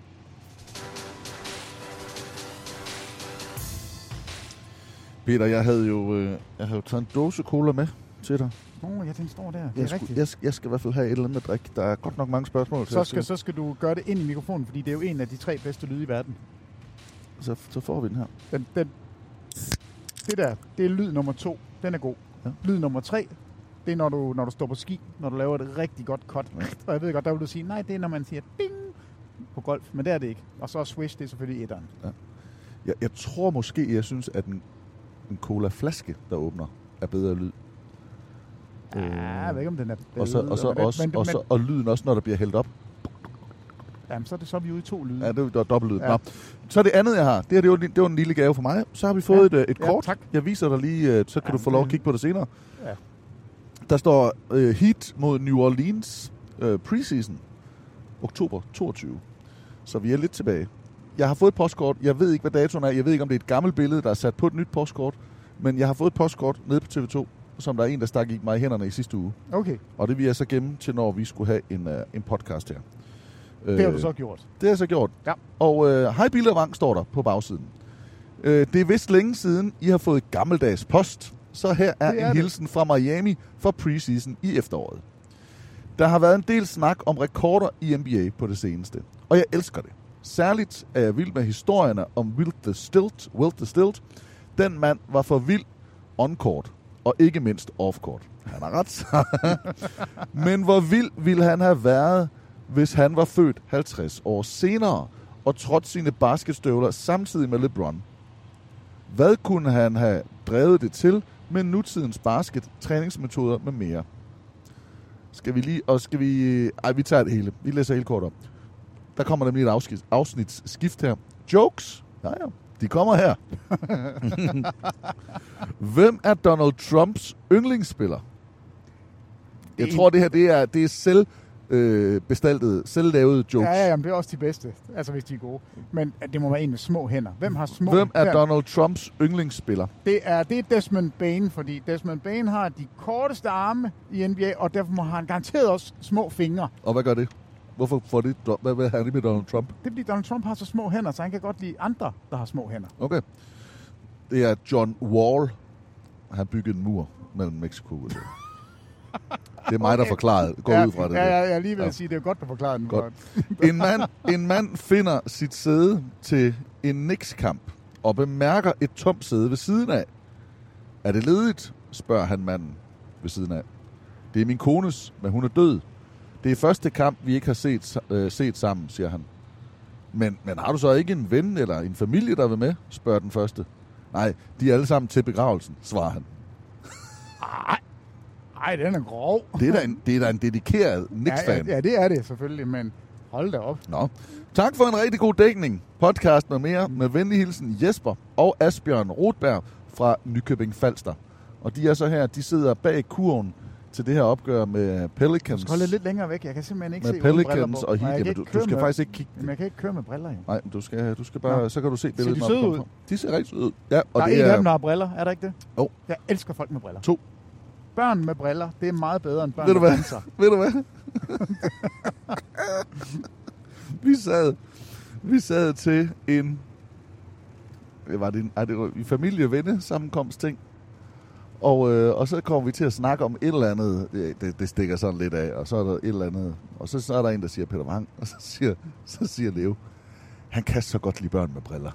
S2: Peter, jeg havde jo, øh, jeg havde jo taget en dåse cola med til dig.
S3: Nå, ja, den står der. Det
S2: jeg,
S3: er
S2: skulle,
S3: rigtigt.
S2: jeg, jeg skal i hvert fald have et eller andet drik. Der er godt nok mange spørgsmål.
S3: Så skal, så skal du gøre det ind i mikrofonen, fordi det er jo en af de tre bedste lyde i verden.
S2: så, så får vi den her.
S3: Den, den, det der, det er lyd nummer to. Den er god.
S2: Ja.
S3: Ja. Lyd nummer tre, det er når du, når du står på ski, når du laver et rigtig godt cut.
S2: Ja.
S3: Og jeg ved godt, der vil du sige, nej, det er når man siger ding på golf, men det er det ikke. Og så er swish, det er selvfølgelig etteren.
S2: Jeg, jeg tror måske, jeg synes, at en, en cola-flaske, der åbner, er bedre lyd.
S3: Ja, jeg ved ikke, om den er
S2: og, så, og, så
S3: men,
S2: også,
S3: men,
S2: og, så, og lyden også, når der bliver hældt op.
S3: jamen, så er det så er vi ude i to lyde.
S2: Ja, det er dobbelt lyd. Ja.
S3: Ja.
S2: Nå. Så er det andet, jeg har. Det her det var, det var en lille gave for mig. Så har vi fået
S3: Ja.
S2: et, øh, et
S3: Ja,
S2: kort.
S3: tak.
S2: Jeg viser dig lige, øh, så kan
S3: Ja,
S2: du få lov at kigge på det senere.
S3: Ja.
S2: Der står uh, Heat mod New Orleans uh, preseason. Oktober 22. Så vi er lidt tilbage. Jeg har fået et postkort. Jeg ved ikke, hvad datoen er. Jeg ved ikke, om det er et gammelt billede, der er sat på et nyt postkort. Men jeg har fået et postkort nede på TV2, som der er en, der stak i mig i hænderne i sidste uge.
S3: Okay,
S2: Og det vil jeg så gemme til, når vi skulle have en, uh, en podcast her.
S3: det har
S2: Øh,
S3: du så gjort.
S2: det har jeg så gjort.
S3: Ja.
S2: Og øh, hej Bille og Vang står der på bagsiden. Øh, det er vist længe siden, I har fået gammeldags post. Så her er,
S3: Det er
S2: en
S3: det.
S2: hilsen fra Miami for preseason i efteråret. Der har været en del snak om rekorder i NBA på det seneste. Og jeg elsker det. Særligt er jeg vild med historierne om Wilt the Stilt. Wilt the Stilt. Den mand var for vild on-court, og ikke mindst off-court. Han har ret. Men hvor vild ville han have været, hvis han var født 50 år senere og trods sine basketstøvler samtidig med LeBron? Hvad kunne han have drevet det til med nutidens basket, træningsmetoder med mere? Skal vi lige, og skal vi, ej, vi tager det hele. Vi læser helt kort op. Der kommer nemlig et afsnit, afsnitsskift her. Jokes? Ja, ja. De kommer her. Hvem er Donald Trumps yndlingsspiller? Jeg
S3: En-
S2: tror, det her det er, det er selv øh, bestaltede, selv lavede jokes.
S3: Ja, ja, jamen, det er også de bedste, altså hvis de er gode. Men det må være en med små hænder. Hvem har små
S2: Hvem er
S3: her?
S2: Donald Trumps yndlingsspiller?
S3: Det er, det er Desmond Bain, fordi Desmond Bain har de korteste arme i NBA, og derfor må han garanteret også små fingre.
S2: Og hvad gør det? Hvorfor får det? Hvad vil han med Donald Trump?
S3: Det er fordi Donald Trump har så små hænder, så han kan godt lide andre, der har små hænder.
S2: Okay. Det er John Wall. Han byggede en mur mellem Mexico og USA. Det er mig, der forklarer. Gå
S3: ja,
S2: ud fra det.
S3: Ja, ja, jeg lige ved
S2: Ja.
S3: sige, det er godt, du forklarer den.
S2: Godt.
S3: godt.
S2: En mand, en mand finder sit sæde til en Knicks-kamp og bemærker et tomt sæde ved siden af. Er det ledigt? spørger han manden ved siden af. Det er min kones, men hun er død. Det er første kamp, vi ikke har set, øh, set sammen, siger han. Men, men har du så ikke en ven eller en familie, der vil med? spørger den første. Nej, de er alle sammen til begravelsen, svarer han.
S3: Ej, den er grov.
S2: Det er da en, det er da en dedikeret
S3: ja,
S2: Knicks-fan.
S3: ja, ja, det er det selvfølgelig, men hold da op.
S2: Nå. Tak for en rigtig god dækning. Podcast med mere med venlig hilsen Jesper og Asbjørn Rotberg fra Nykøbing Falster. Og de er så her, de sidder bag kurven til det her opgør med
S3: Du
S2: Pelicans.
S3: skal holde lidt længere væk. Jeg kan simpelthen ikke
S2: med
S3: se
S2: Pelicans og Heat. Jamen, du, du skal
S3: med-
S2: faktisk ikke kigge.
S3: Jamen, jeg kan ikke køre med briller, jo.
S2: Nej, du skal, du skal bare,
S3: Nå.
S2: så kan du se
S3: Ser
S2: billedet.
S3: de
S2: når
S3: søde
S2: du
S3: ud?
S2: De ser rigtig søde ud. Ja, og
S3: der er
S2: det
S3: en
S2: er,
S3: af dem, der har briller. Er der ikke det?
S2: Jo.
S3: Jeg elsker folk med briller.
S2: To.
S3: Børn med briller, det er meget bedre end børn
S2: Ved du
S3: med
S2: hvad? Ved du hvad? vi sad, vi sad til en, det var det en, ej, det var en familie sammenkomst ting. Og, øh, og så kommer vi til at snakke om et eller andet, det, det, stikker sådan lidt af, og så er der et eller andet, og så, så er der en, der siger Peter Wang, og så siger, så siger Leo, han kan så godt lide børn med briller.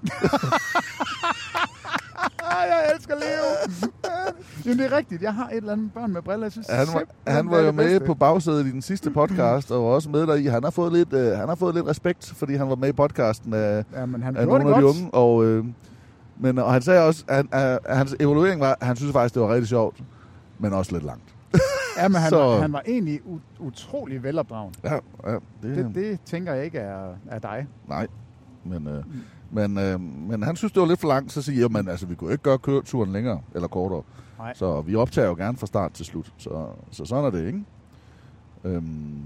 S3: Ej, jeg elsker Leo. Jamen, det er rigtigt. Jeg har et eller andet børn med briller. Jeg synes,
S2: Han var, han var jo med
S3: bedste.
S2: på bagsædet i den sidste podcast, og var også med der i. Han har fået lidt, øh, han har fået lidt respekt, fordi han var med i podcasten af,
S3: Ja, men han
S2: af nogle af de unge. Og, øh, men, og han sagde også, at, at, at hans evaluering var, at han synes faktisk, det var rigtig sjovt, men også lidt langt.
S3: Ja, men han,
S2: Så-
S3: var, han var egentlig utrolig velopdragen.
S2: Ja, ja det,
S3: Det, det tænker jeg ikke er, er dig.
S2: Nej, men, øh, men, øh, men han synes, det var lidt for langt, så siger jeg, men altså, vi kunne ikke gøre køreturen længere eller kortere.
S3: Nej.
S2: Så vi optager jo gerne fra start til slut. Så, så sådan er det, ikke? Øhm,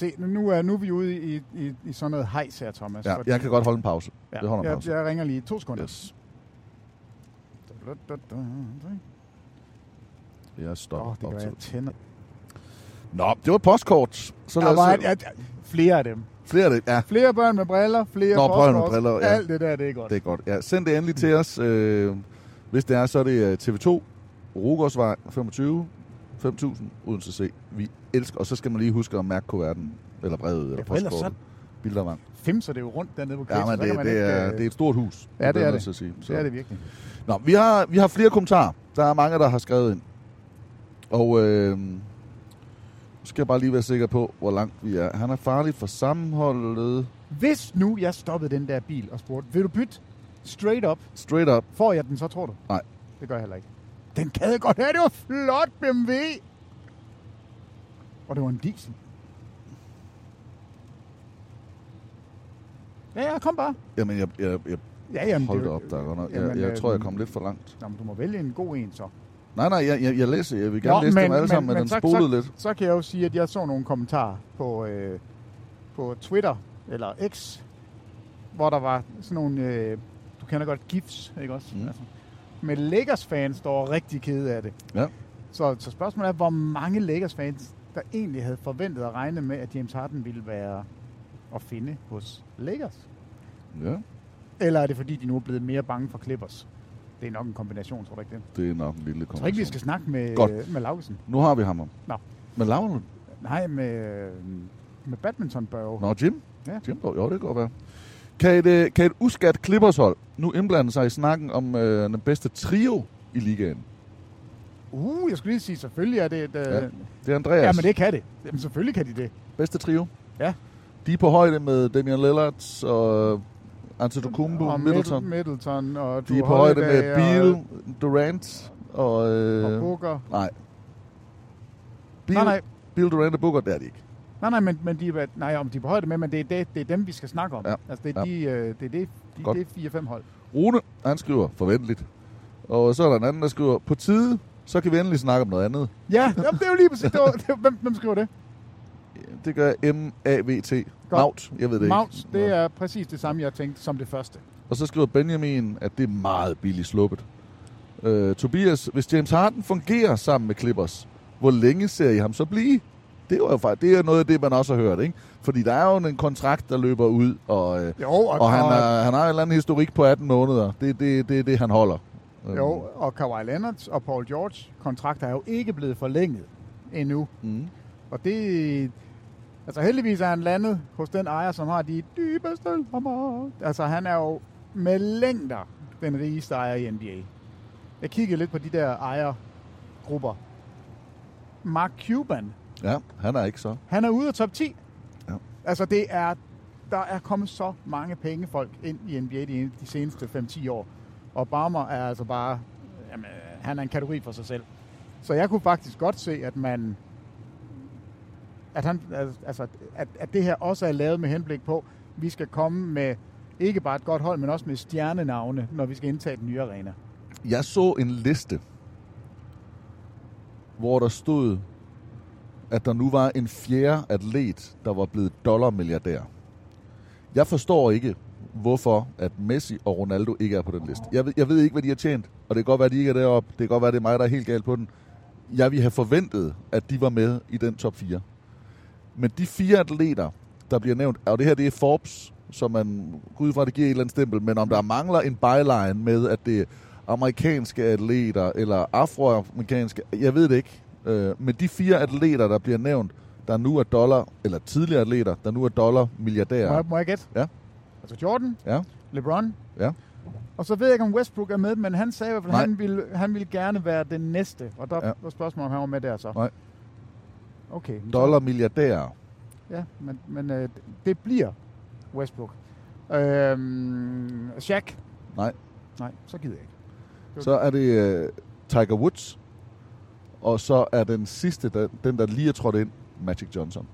S3: Se, nu- er, nu er vi ude i, i, i sådan noget hejs her, Thomas.
S2: ja, jeg kan godt holde en pause.
S3: ja,
S2: Det holder en
S3: jeg,
S2: pause.
S3: jeg ringer lige to sekunder.
S2: Yes. Jeg stopper.
S3: Åh, det gør jeg tænder.
S2: Nå, det var et postkort. Så
S3: Der var et, ja, flere af dem.
S2: Flere af det. Ja,
S3: Flere børn med briller, flere
S2: Nå, børn med briller, ja.
S3: Alt det der, det er godt.
S2: det er godt. Ja, send det endelig til os. Øh, hvis det er, så er det øh, TV2, Rogårdsvej 25, 5000, Odense C. Vi elsker, og så skal man lige huske at mærke kuverten, eller brevet, eller
S3: for ellers
S2: postkortet. Bildervang.
S3: Femser det jo rundt dernede på
S2: Ja,
S3: Kvæs,
S2: men
S3: så
S2: det, det,
S3: ikke,
S2: er,
S3: øh,
S2: det er et stort hus.
S3: Ja, det
S2: bliver
S3: er det.
S2: At sige. Så.
S3: det er det virkelig.
S2: Nå, vi har, vi har flere kommentarer. Der er mange, der har skrevet ind. Og øh, skal jeg bare lige være sikker på, hvor langt vi er. Han er farlig for sammenholdet.
S3: Hvis nu jeg stoppede den der bil og spurgte, vil du bytte straight up?
S2: Straight up.
S3: Får jeg den så, tror du?
S2: Nej.
S3: Det gør jeg heller ikke. Den kan jeg godt have. Det var flot BMW. Og det var en diesel. Ja, ja, kom bare.
S2: Jamen, jeg, jeg, jeg
S3: Ja, jamen,
S2: hold
S3: det er
S2: op, der er godt nok. Jeg,
S3: Jamen,
S2: jeg,
S3: øh,
S2: tror, jeg kom lidt for langt.
S3: Nå, men du må vælge en god en så.
S2: Nej, nej, jeg, jeg, jeg læser. Jeg vil gerne læse dem alle sammen, men, den
S3: så,
S2: spolede
S3: så,
S2: lidt.
S3: Så kan jeg jo sige, at jeg så nogle kommentarer på, øh, på Twitter, eller X, hvor der var sådan nogle, øh, du kender godt GIFs, ikke også?
S2: Mm.
S3: Altså, med Lakers-fans, der var rigtig kede af det.
S2: Ja.
S3: Så, så spørgsmålet er, hvor mange Lakers-fans, der egentlig havde forventet at regne med, at James Harden ville være at finde hos Lakers?
S2: Ja,
S3: Eller er det fordi, de nu er blevet mere bange for Clippers? Det er nok en kombination, tror du ikke det?
S2: det er nok en lille
S3: Jeg tror ikke, vi
S2: kombination.
S3: skal snakke med,
S2: Godt.
S3: med Laugesen.
S2: Nu har vi ham.
S3: Nå.
S2: Men Lavlen?
S3: Nej, med, med badmintonbørge.
S2: Nå, Jim?
S3: Ja.
S2: Jim, jo, det kan godt være. Kan et, øh, kan et uskat Clippers-hold nu indblande sig i snakken om øh, den bedste trio i ligaen?
S3: Uh, jeg skulle lige sige, selvfølgelig er det et... Øh...
S2: Ja. Det er Andreas.
S3: ja, men det kan det. Jamen, selvfølgelig kan de det.
S2: Bedste trio?
S3: Ja.
S2: De er på højde med Damian Lillard og Antetokounmpo,
S3: og
S2: Middleton.
S3: Middleton, og
S2: De er på højde med Beal, Durant og... Øh,
S3: og, og Booker.
S2: nej. Beal,
S3: Nej, nej,
S2: Beal, Durant og Booker, det er de ikke.
S3: Nej, nej, men, men de, nej, om de på højde med, men det er, det, det er dem, vi skal snakke om.
S2: Ja.
S3: Altså, det er,
S2: Ja.
S3: de, øh, det er, det, de,
S2: Godt.
S3: det er 4-5 hold.
S2: Rune, han skriver forventeligt. Og så er der en anden, der skriver, på tide, så kan vi endelig snakke om noget andet.
S3: Ja, jamen, det er jo lige præcis. Det var, det var, hvem, hvem skriver det?
S2: Det gør M-A-V-T. Maut, jeg ved det
S3: Mount,
S2: ikke.
S3: det er præcis det samme, jeg tænkte som det første.
S2: Og så skriver Benjamin, at det er meget billigt sluppet. Øh, Tobias, hvis James Harden fungerer sammen med Clippers, hvor længe ser I ham så blive? Det var jo faktisk, det er noget af det, man også har hørt, ikke? Fordi der er jo en kontrakt, der løber ud, og, øh,
S3: Jo, og,
S2: og han, er, han har en eller anden historik på 18 måneder. Det er det, det, det, han holder.
S3: Jo, og Kawhi Leonard og Paul George kontrakter er jo ikke blevet forlænget endnu.
S2: Mm.
S3: Og det... Altså heldigvis er han landet hos den ejer, som har de dybeste lommer. Altså han er jo med længder den rigeste ejer i NBA. Jeg kiggede lidt på de der ejergrupper. Mark Cuban,
S2: Ja, han er ikke så.
S3: han er ude af top 10.
S2: Ja.
S3: Altså det er, der er kommet så mange pengefolk ind i NBA de, de seneste 5-10 år. Og Barmer er altså bare, jamen, han er en kategori for sig selv. Så jeg kunne faktisk godt se, at man, at, han, altså, at, at det her også er lavet med henblik på, at vi skal komme med ikke bare et godt hold, men også med stjernenavne, når vi skal indtage den nye arena.
S2: Jeg så en liste, hvor der stod, at der nu var en fjerde atlet, der var blevet dollarmilliardær. Jeg forstår ikke, hvorfor at Messi og Ronaldo ikke er på den liste. Jeg ved, jeg ved ikke, hvad de har tjent, og det kan godt være, at de ikke er deroppe. Det kan godt være, at det er mig, der er helt galt på den. Jeg ville have forventet, at de var med i den top 4. Men de fire atleter, der bliver nævnt, og det her det er Forbes, som man går ud fra, det giver et eller andet stempel, men om der mangler en byline med, at det er amerikanske atleter eller afroamerikanske, jeg ved det ikke. Øh, men de fire atleter, der bliver nævnt, der nu er dollar, eller tidligere atleter, der nu er dollar
S3: Må
S2: milliardærer.
S3: jeg, må jeg gætte?
S2: Ja.
S3: Altså Jordan,
S2: Ja,
S3: LeBron,
S2: ja.
S3: Og så ved jeg ikke, om Westbrook er med, men han sagde i hvert fald, at han ville, han ville gerne være den næste. Og der
S2: Ja.
S3: var spørgsmålet, om han var med der så.
S2: Nej.
S3: Okay.
S2: Dollar milliardærer.
S3: Ja, men, men øh, det bliver Westbrook. Øhm, Shaq?
S2: Nej.
S3: Nej, så gider jeg ikke.
S2: Så er det øh, Tiger Woods, og så er den sidste, der, den der lige er trådt ind, Magic Johnson.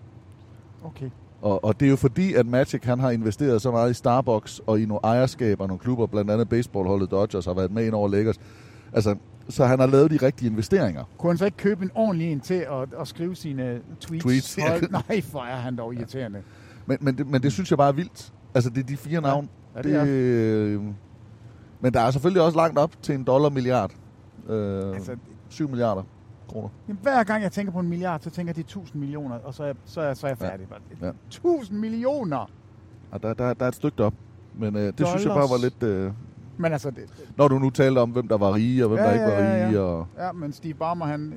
S3: Okay.
S2: Og, og det er jo fordi, at Magic han har investeret så meget i Starbucks og i nogle ejerskaber og nogle klubber, blandt andet baseballholdet Dodgers har været med ind over Lakers. Altså, så han har lavet de rigtige investeringer.
S3: Kunne han så ikke købe en ordentlig en til at, at skrive sine tweets?
S2: Tweets, ja.
S3: Hold- Nej, for er han dog irriterende.
S2: Men, men, det, men det synes jeg bare er vildt. Altså, det er de fire navne.
S3: Ja, det er.
S2: øh, men der er selvfølgelig også langt op til en dollar milliard. Øh,
S3: Altså,
S2: 7 milliarder kroner.
S3: jamen, hver gang jeg tænker på en milliard, så tænker jeg, de 1000 millioner, og så er, jeg- så er, så er jeg
S2: Ja.
S3: færdig.
S2: Ja.
S3: 1000 millioner!
S2: Og der, der, der er et stykke op. Men øh, det synes jeg bare
S3: Dollars.
S2: var lidt... Øh,
S3: Men altså, det,
S2: når du nu talte om, hvem der var rige, og hvem der ikke var rige. Og,
S3: Ja, men Steve Ballmer, han...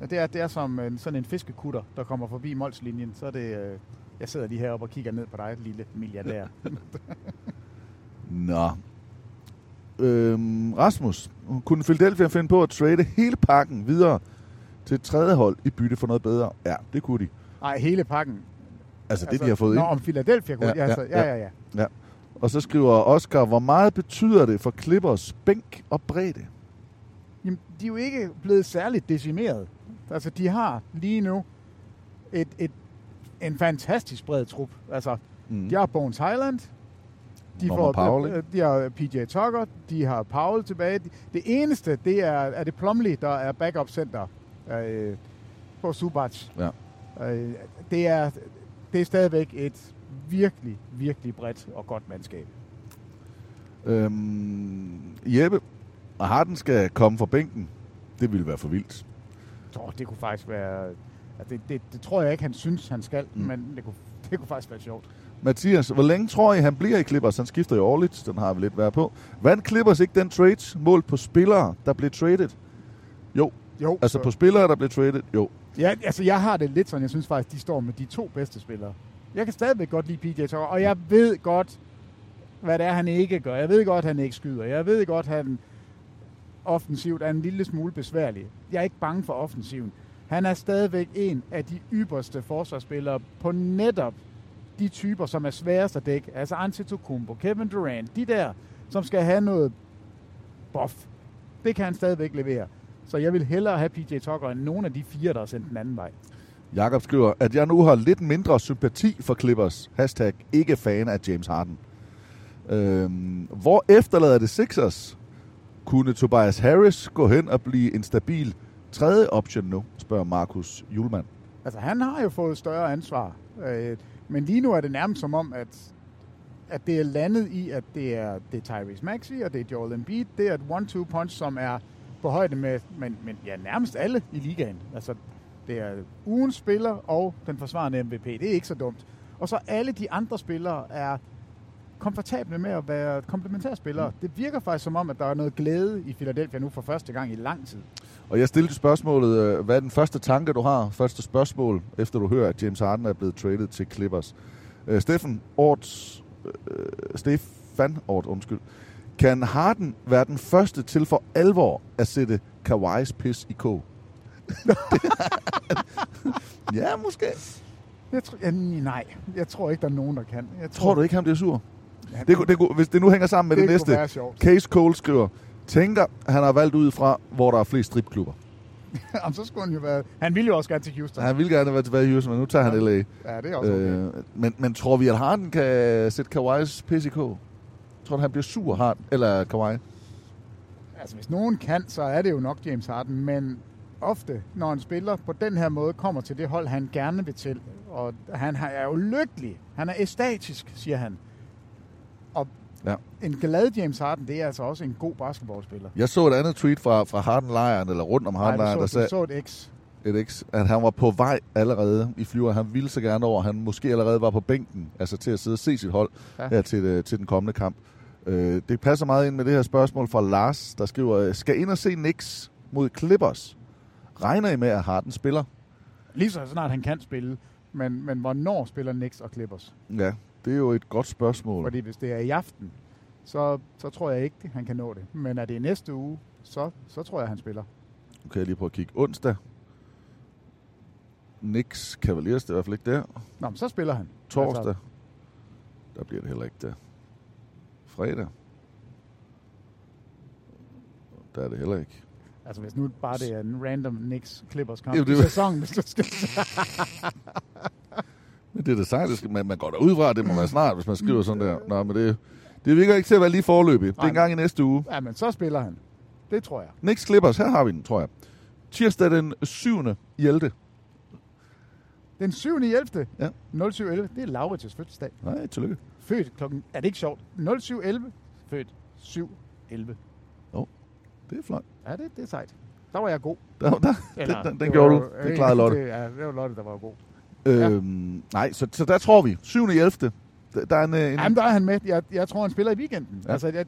S3: Ja, det, er, det er som en, sådan en fiskekutter, der kommer forbi Molslinjen. Så er det... Øh, jeg sidder lige heroppe og kigger ned på dig, lille milliardær.
S2: Nå. Øhm, Rasmus, kunne Philadelphia finde på at trade hele pakken videre til et tredje hold i bytte for noget bedre? Ja, det kunne de.
S3: Nej, hele pakken.
S2: Altså, det de har fået
S3: Nå,
S2: ind.
S3: om Philadelphia kunne... Ja, ja, altså, ja, ja, ja.
S2: ja. Og så skriver Oscar, hvor meget betyder det for Clippers bænk og bredde?
S3: Jamen, de er jo ikke blevet særligt decimeret. Altså, de har lige nu et, et, en fantastisk bred trup. Altså,
S2: Mm.
S3: de har Bones Highland, de,
S2: Norman Powell,
S3: øh, de har PJ Tucker, de har Powell tilbage. Det eneste, det er, er det Plumlee, der er backup center øh, på Subac.
S2: Ja.
S3: Øh, det, er, det er stadigvæk et virkelig, virkelig bredt og godt mandskab.
S2: Øhm, Jeppe, og Harden skal komme fra bænken. Det ville være for vildt.
S3: Oh, det kunne faktisk være... Altså, det, det, det, tror jeg ikke, han synes, han skal,
S2: mm.
S3: men det kunne, det kunne faktisk være sjovt.
S2: Mathias, hvor længe tror I, han bliver i Clippers? Han skifter jo årligt, den har vi lidt været på. Vandt Clippers ikke den trade målt på spillere, der blev traded? Jo.
S3: Jo,
S2: Altså
S3: så-
S2: på spillere, der blev traded? Jo.
S3: Ja, altså jeg har det lidt sådan, jeg synes faktisk, de står med de to bedste spillere. Jeg kan stadigvæk godt lide PJ Tucker, og jeg ved godt, hvad det er, han ikke gør. Jeg ved godt, han ikke skyder. Jeg ved godt, han offensivt er en lille smule besværlig. Jeg er ikke bange for offensiven. Han er stadigvæk en af de ypperste forsvarsspillere på netop de typer, som er sværest at dække. Altså Antetokounmpo, Kevin Durant, de der, som skal have noget buff. Det kan han stadigvæk levere. Så jeg vil hellere have PJ Tucker end nogen af de fire, der er sendt den anden vej.
S2: Jakob skriver, at jeg nu har lidt mindre sympati for Clippers. Hashtag ikke fan af James Harden. Øhm, hvor efterlader det Sixers? Kunne Tobias Harris gå hen og blive en stabil tredje option nu, spørger Markus Julemand.
S3: Altså, han har jo fået større ansvar. Men lige nu er det nærmest som om, at, at det er landet i, at det er, det er Tyrese Maxey, og det er Joel Embiid. Det er et one-two punch, som er på højde med men, men ja, nærmest alle i ligaen. Altså, det er ugens spiller og den forsvarende MVP. Det er ikke så dumt. Og så alle de andre spillere er komfortable med at være komplementærspillere. Det virker faktisk som om, at der er noget glæde i Philadelphia nu for første gang i lang tid.
S2: Og jeg stillede spørgsmålet, øh, hvad er den første tanke, du har? Første spørgsmål, efter du hører, at James Harden er blevet traded til Clippers. Uh, Steffen Ort, uh, Stefan Ort, undskyld. Kan Harden være den første til for alvor at sætte Kawhi's pis i kog? ja, måske.
S3: Jeg tror, ja, nej, jeg tror ikke, der er nogen, der kan. Jeg
S2: Tror du ikke, han bliver sur?
S3: Ja,
S2: Det, kunne- det, kunne- hvis det nu hænger sammen med det,
S3: det
S2: næste. Case Cole skriver, tænker, han har valgt ud fra, hvor der er flest stripklubber.
S3: Jamen, så skulle han jo være... Han ville jo også gerne til Houston.
S2: Han ville gerne være tilbage i Houston, men nu tager han LA.
S3: Ja, det er også okay.
S2: Øh, men, men tror vi, at Harden kan sætte Kawhi's kog? Tror du, han bliver sur, Harden? Eller Kawhi?
S3: Altså, hvis nogen kan, så er det jo nok James Harden, men ofte, når en spiller på den her måde kommer til det hold, han gerne vil til, og han er jo lykkelig, han er æstatisk, siger han. Og
S2: Ja.
S3: en glad James Harden, det er altså også en god basketballspiller.
S2: Jeg så et andet tweet fra, fra Harden-lejren, eller rundt om Harden-lejren, der sagde,
S3: så et X.
S2: et X, at han var på vej allerede i flyver. Han ville så gerne over. Han måske allerede var på bænken, altså til at sidde og se sit hold
S3: Ja.
S2: her til, til den kommende kamp. Øh, det passer meget ind med det her spørgsmål fra Lars, der skriver, øh, skal ind og se Knicks mod Clippers? Regner I med, at Harden spiller?
S3: Lige så snart han kan spille, men, men hvornår spiller Knicks og Clippers?
S2: Ja, det er jo et godt spørgsmål.
S3: Fordi hvis det er i aften, så, så tror jeg ikke, han kan nå det. Men er det næste uge, så, så tror jeg, han spiller.
S2: Nu kan jeg lige prøve at kigge. Onsdag. Knicks Cavaliers, det er i hvert fald ikke der.
S3: Nå, men så spiller han.
S2: Torsdag.
S3: Altså,
S2: Der bliver det heller ikke der. Fredag. Der er det heller ikke.
S3: altså hvis nu bare det er en random Knicks Clippers kamp i sæsonen, hvis du skal...
S2: Men det er det sejt. det skal- Man, man går da ud fra, det må være snart, hvis man skriver sådan der. Nå, men det, det virker ikke til at være lige forløbig. Det er en gang i næste uge.
S3: ja, men så spiller han. Det tror jeg.
S2: Knicks Clippers, her har vi den, tror jeg. Tirsdag den 7. i 11.
S3: Den 7. i 11.
S2: Ja.
S3: 0711. Det er Laurits fødselsdag.
S2: Nej, tillykke.
S3: Født klokken... Er det ikke sjovt? 0711. Født 711.
S2: Det er flot.
S3: Ja, det, det er sejt. Der var jeg god.
S2: Der, der,
S3: Eller,
S2: den, den, den
S3: det
S2: gjorde
S3: var
S2: du. Det klarede Lotte.
S3: Det, ja, det var Lotte, der var god.
S2: Øhm, nej, så, så der tror vi. 7. i 11. Der, er en, øh, en
S3: Jamen, der er han med. Jeg, jeg tror, han spiller i weekenden.
S2: Ja.
S3: Ja. Altså, jeg,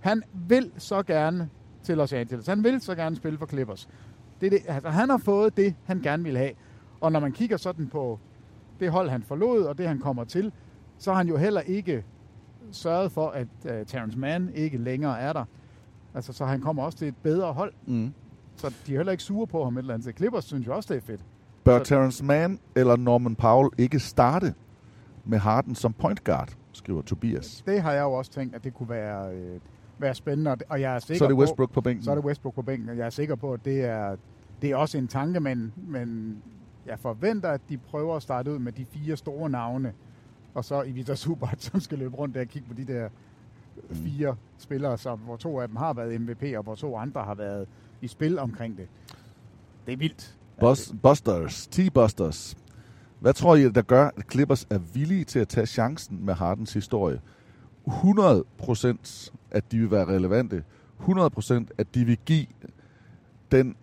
S3: han vil så gerne til Los Angeles. Han vil så gerne spille for Clippers. Det det, altså, han har fået det, han gerne vil have. Og når man kigger sådan på det hold, han forlod, og det, han kommer til, så har han jo heller ikke sørget for, at uh, Terrence Mann ikke længere er der. Altså, så han kommer også til et bedre hold.
S2: Mm.
S3: Så de er heller ikke sure på ham et eller andet. Clippers synes jo også, det er fedt.
S2: Bør
S3: Så-
S2: Terrence Mann eller Norman Powell ikke starte med Harden som point guard, skriver Tobias.
S3: Det har jeg jo også tænkt, at det kunne være, øh, være spændende. og jeg er sikker
S2: Så er det
S3: på,
S2: Westbrook på bænken.
S3: så er det Westbrook på bænken, og jeg er sikker på, at det er, det er også en tanke, men, men jeg forventer, at de prøver at starte ud med de fire store navne, og så Ivica Subart, som skal løbe rundt der og kigge på de der fire spillere, som, hvor to af dem har været MVP, og hvor to andre har været i spil omkring det. Det er vildt.
S2: Bus, Busters, T-Busters. Hvad tror I, der gør, at Clippers er villige til at tage chancen med Hardens historie? 100% at de vil være relevante. 100% at de vil give den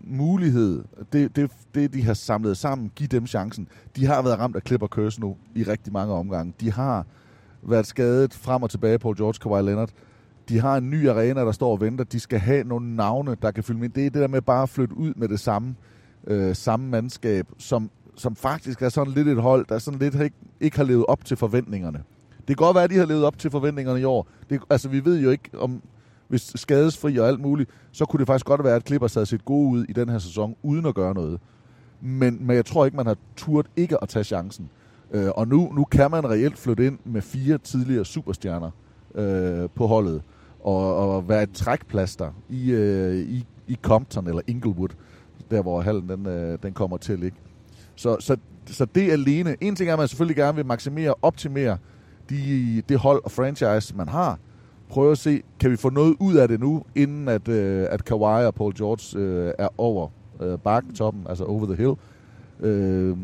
S2: mulighed, det, det, det de har samlet sammen, give dem chancen. De har været ramt af Clipper Curse nu i rigtig mange omgange. De har været skadet frem og tilbage på George Kawhi Leonard. De har en ny arena, der står og venter. De skal have nogle navne, der kan fylde med. Det er det der med bare at flytte ud med det samme, øh, samme mandskab, som, som faktisk er sådan lidt et hold, der sådan lidt ikke, ikke har levet op til forventningerne. Det kan godt være, at de har levet op til forventningerne i år. Det, altså, vi ved jo ikke, om hvis skadesfri og alt muligt, så kunne det faktisk godt være, at Clippers havde set gode ud i den her sæson, uden at gøre noget. Men, men jeg tror ikke, man har turt ikke at tage chancen. Øh, og nu, nu kan man reelt flytte ind med fire tidligere superstjerner øh, på holdet, og, og være et trækplaster i, øh, i, i Compton eller Inglewood, der hvor hallen den, øh, den kommer til at ligge. Så, så, så det alene, en ting er, at man selvfølgelig gerne vil maksimere, optimere de, det hold og franchise, man har. Prøve at se, kan vi få noget ud af det nu, inden at, øh, at Kawhi og Paul George øh, er over øh, bakketoppen, altså over the hill. Øh,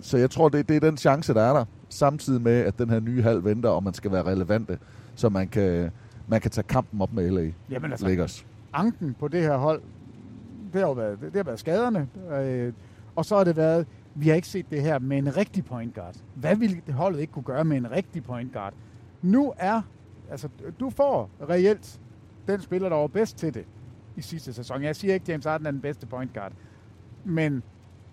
S2: så jeg tror, det, det er den chance, der er der, samtidig med, at den her nye halv venter, og man skal være relevante, så man kan, man kan tage kampen op med LA.
S3: Jamen altså,
S2: Lakers.
S3: anken på det her hold, det har jo været, det har været skaderne. Øh, og så har det været, vi har ikke set det her med en rigtig point guard. Hvad ville holdet ikke kunne gøre med en rigtig point guard? nu er, altså du får reelt den spiller, der var bedst til det i sidste sæson. Jeg siger ikke, James Harden er den bedste point guard, men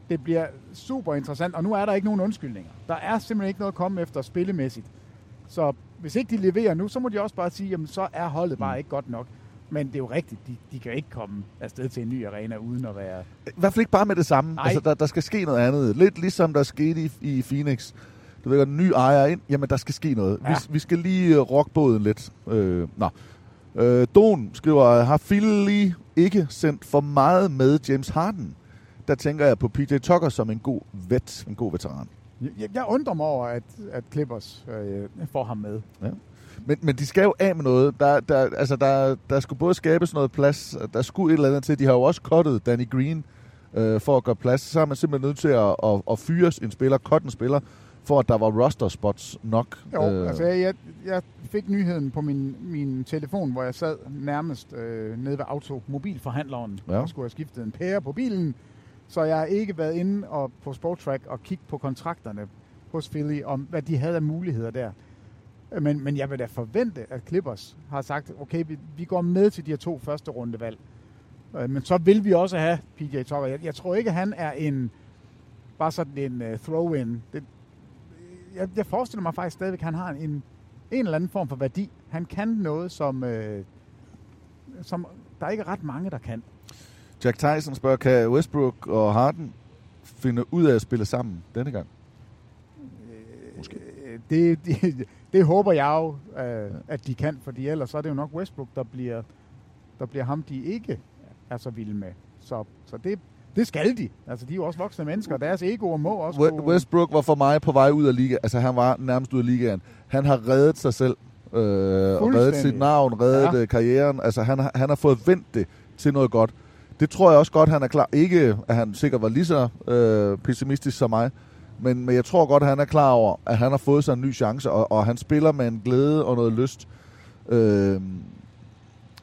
S3: det bliver super interessant, og nu er der ikke nogen undskyldninger. Der er simpelthen ikke noget at komme efter spillemæssigt. Så hvis ikke de leverer nu, så må de også bare sige, jamen så er holdet bare ikke godt nok. Men det er jo rigtigt, de, de kan ikke komme afsted til en ny arena uden at være...
S2: I hvert fald ikke bare med det samme.
S3: Nej.
S2: Altså, der, der skal ske noget andet. Lidt ligesom der skete i, i Phoenix. Du ved, en ny ejer ind. Jamen, der skal ske noget. Ja. Vi, vi skal lige uh, rock båden lidt. Øh, nå. Øh, Don skriver, har Philly ikke sendt for meget med James Harden? Der tænker jeg på PJ Tucker som en god vet, en god veteran.
S3: Jeg, jeg undrer mig over, at, at Clippers øh, får ham med.
S2: Ja. Men, men de skal jo af med noget. Der, der, altså der, der skulle både skabes noget plads, der skulle et eller andet til. De har jo også cuttet Danny Green øh, for at gøre plads. Så er man simpelthen nødt til at, at, at fyre en spiller, cut en spiller, for at der var roster spots nok.
S3: Jo, øh. altså jeg, jeg, fik nyheden på min, min telefon, hvor jeg sad nærmest øh, nede ved automobilforhandleren
S2: ja.
S3: og skulle have skiftet en pære på bilen. Så jeg har ikke været inde og på Sportrack og kigge på kontrakterne hos Philly, om hvad de havde af muligheder der. Men, men jeg vil da forvente, at Clippers har sagt, okay, vi, vi går med til de her to første rundevalg. Øh, Men så vil vi også have PJ Tucker. Jeg, jeg tror ikke, at han er en bare sådan en uh, throw-in. Det, jeg, jeg forestiller mig faktisk stadigvæk, at han har en, en eller anden form for værdi. Han kan noget, som, øh, som der er ikke ret mange, der kan.
S2: Jack Tyson spørger, kan Westbrook og Harden finde ud af at spille sammen denne gang? Måske.
S3: Øh, Det, det, det håber jeg jo, øh, at de kan, fordi ellers så er det jo nok Westbrook, der bliver, der bliver ham, de ikke er så vilde med. Så, så det, det skal de. Altså, de er jo også voksne mennesker, og deres egoer må også gå-
S2: Westbrook var for mig på vej ud af ligaen. Altså, han var nærmest ud af ligaen. Han har reddet sig selv. Øh, og reddet sit navn, reddet
S3: Ja.
S2: ja. karrieren. Altså, han, har- han har fået vendt det til noget godt. Det tror jeg også godt, han er klar. Ikke, at han sikkert var lige så øh, pessimistisk som mig, men, men jeg tror godt, at han er klar over, at han har fået sig en ny chance, og, og han spiller med en glæde og noget lyst. Øh,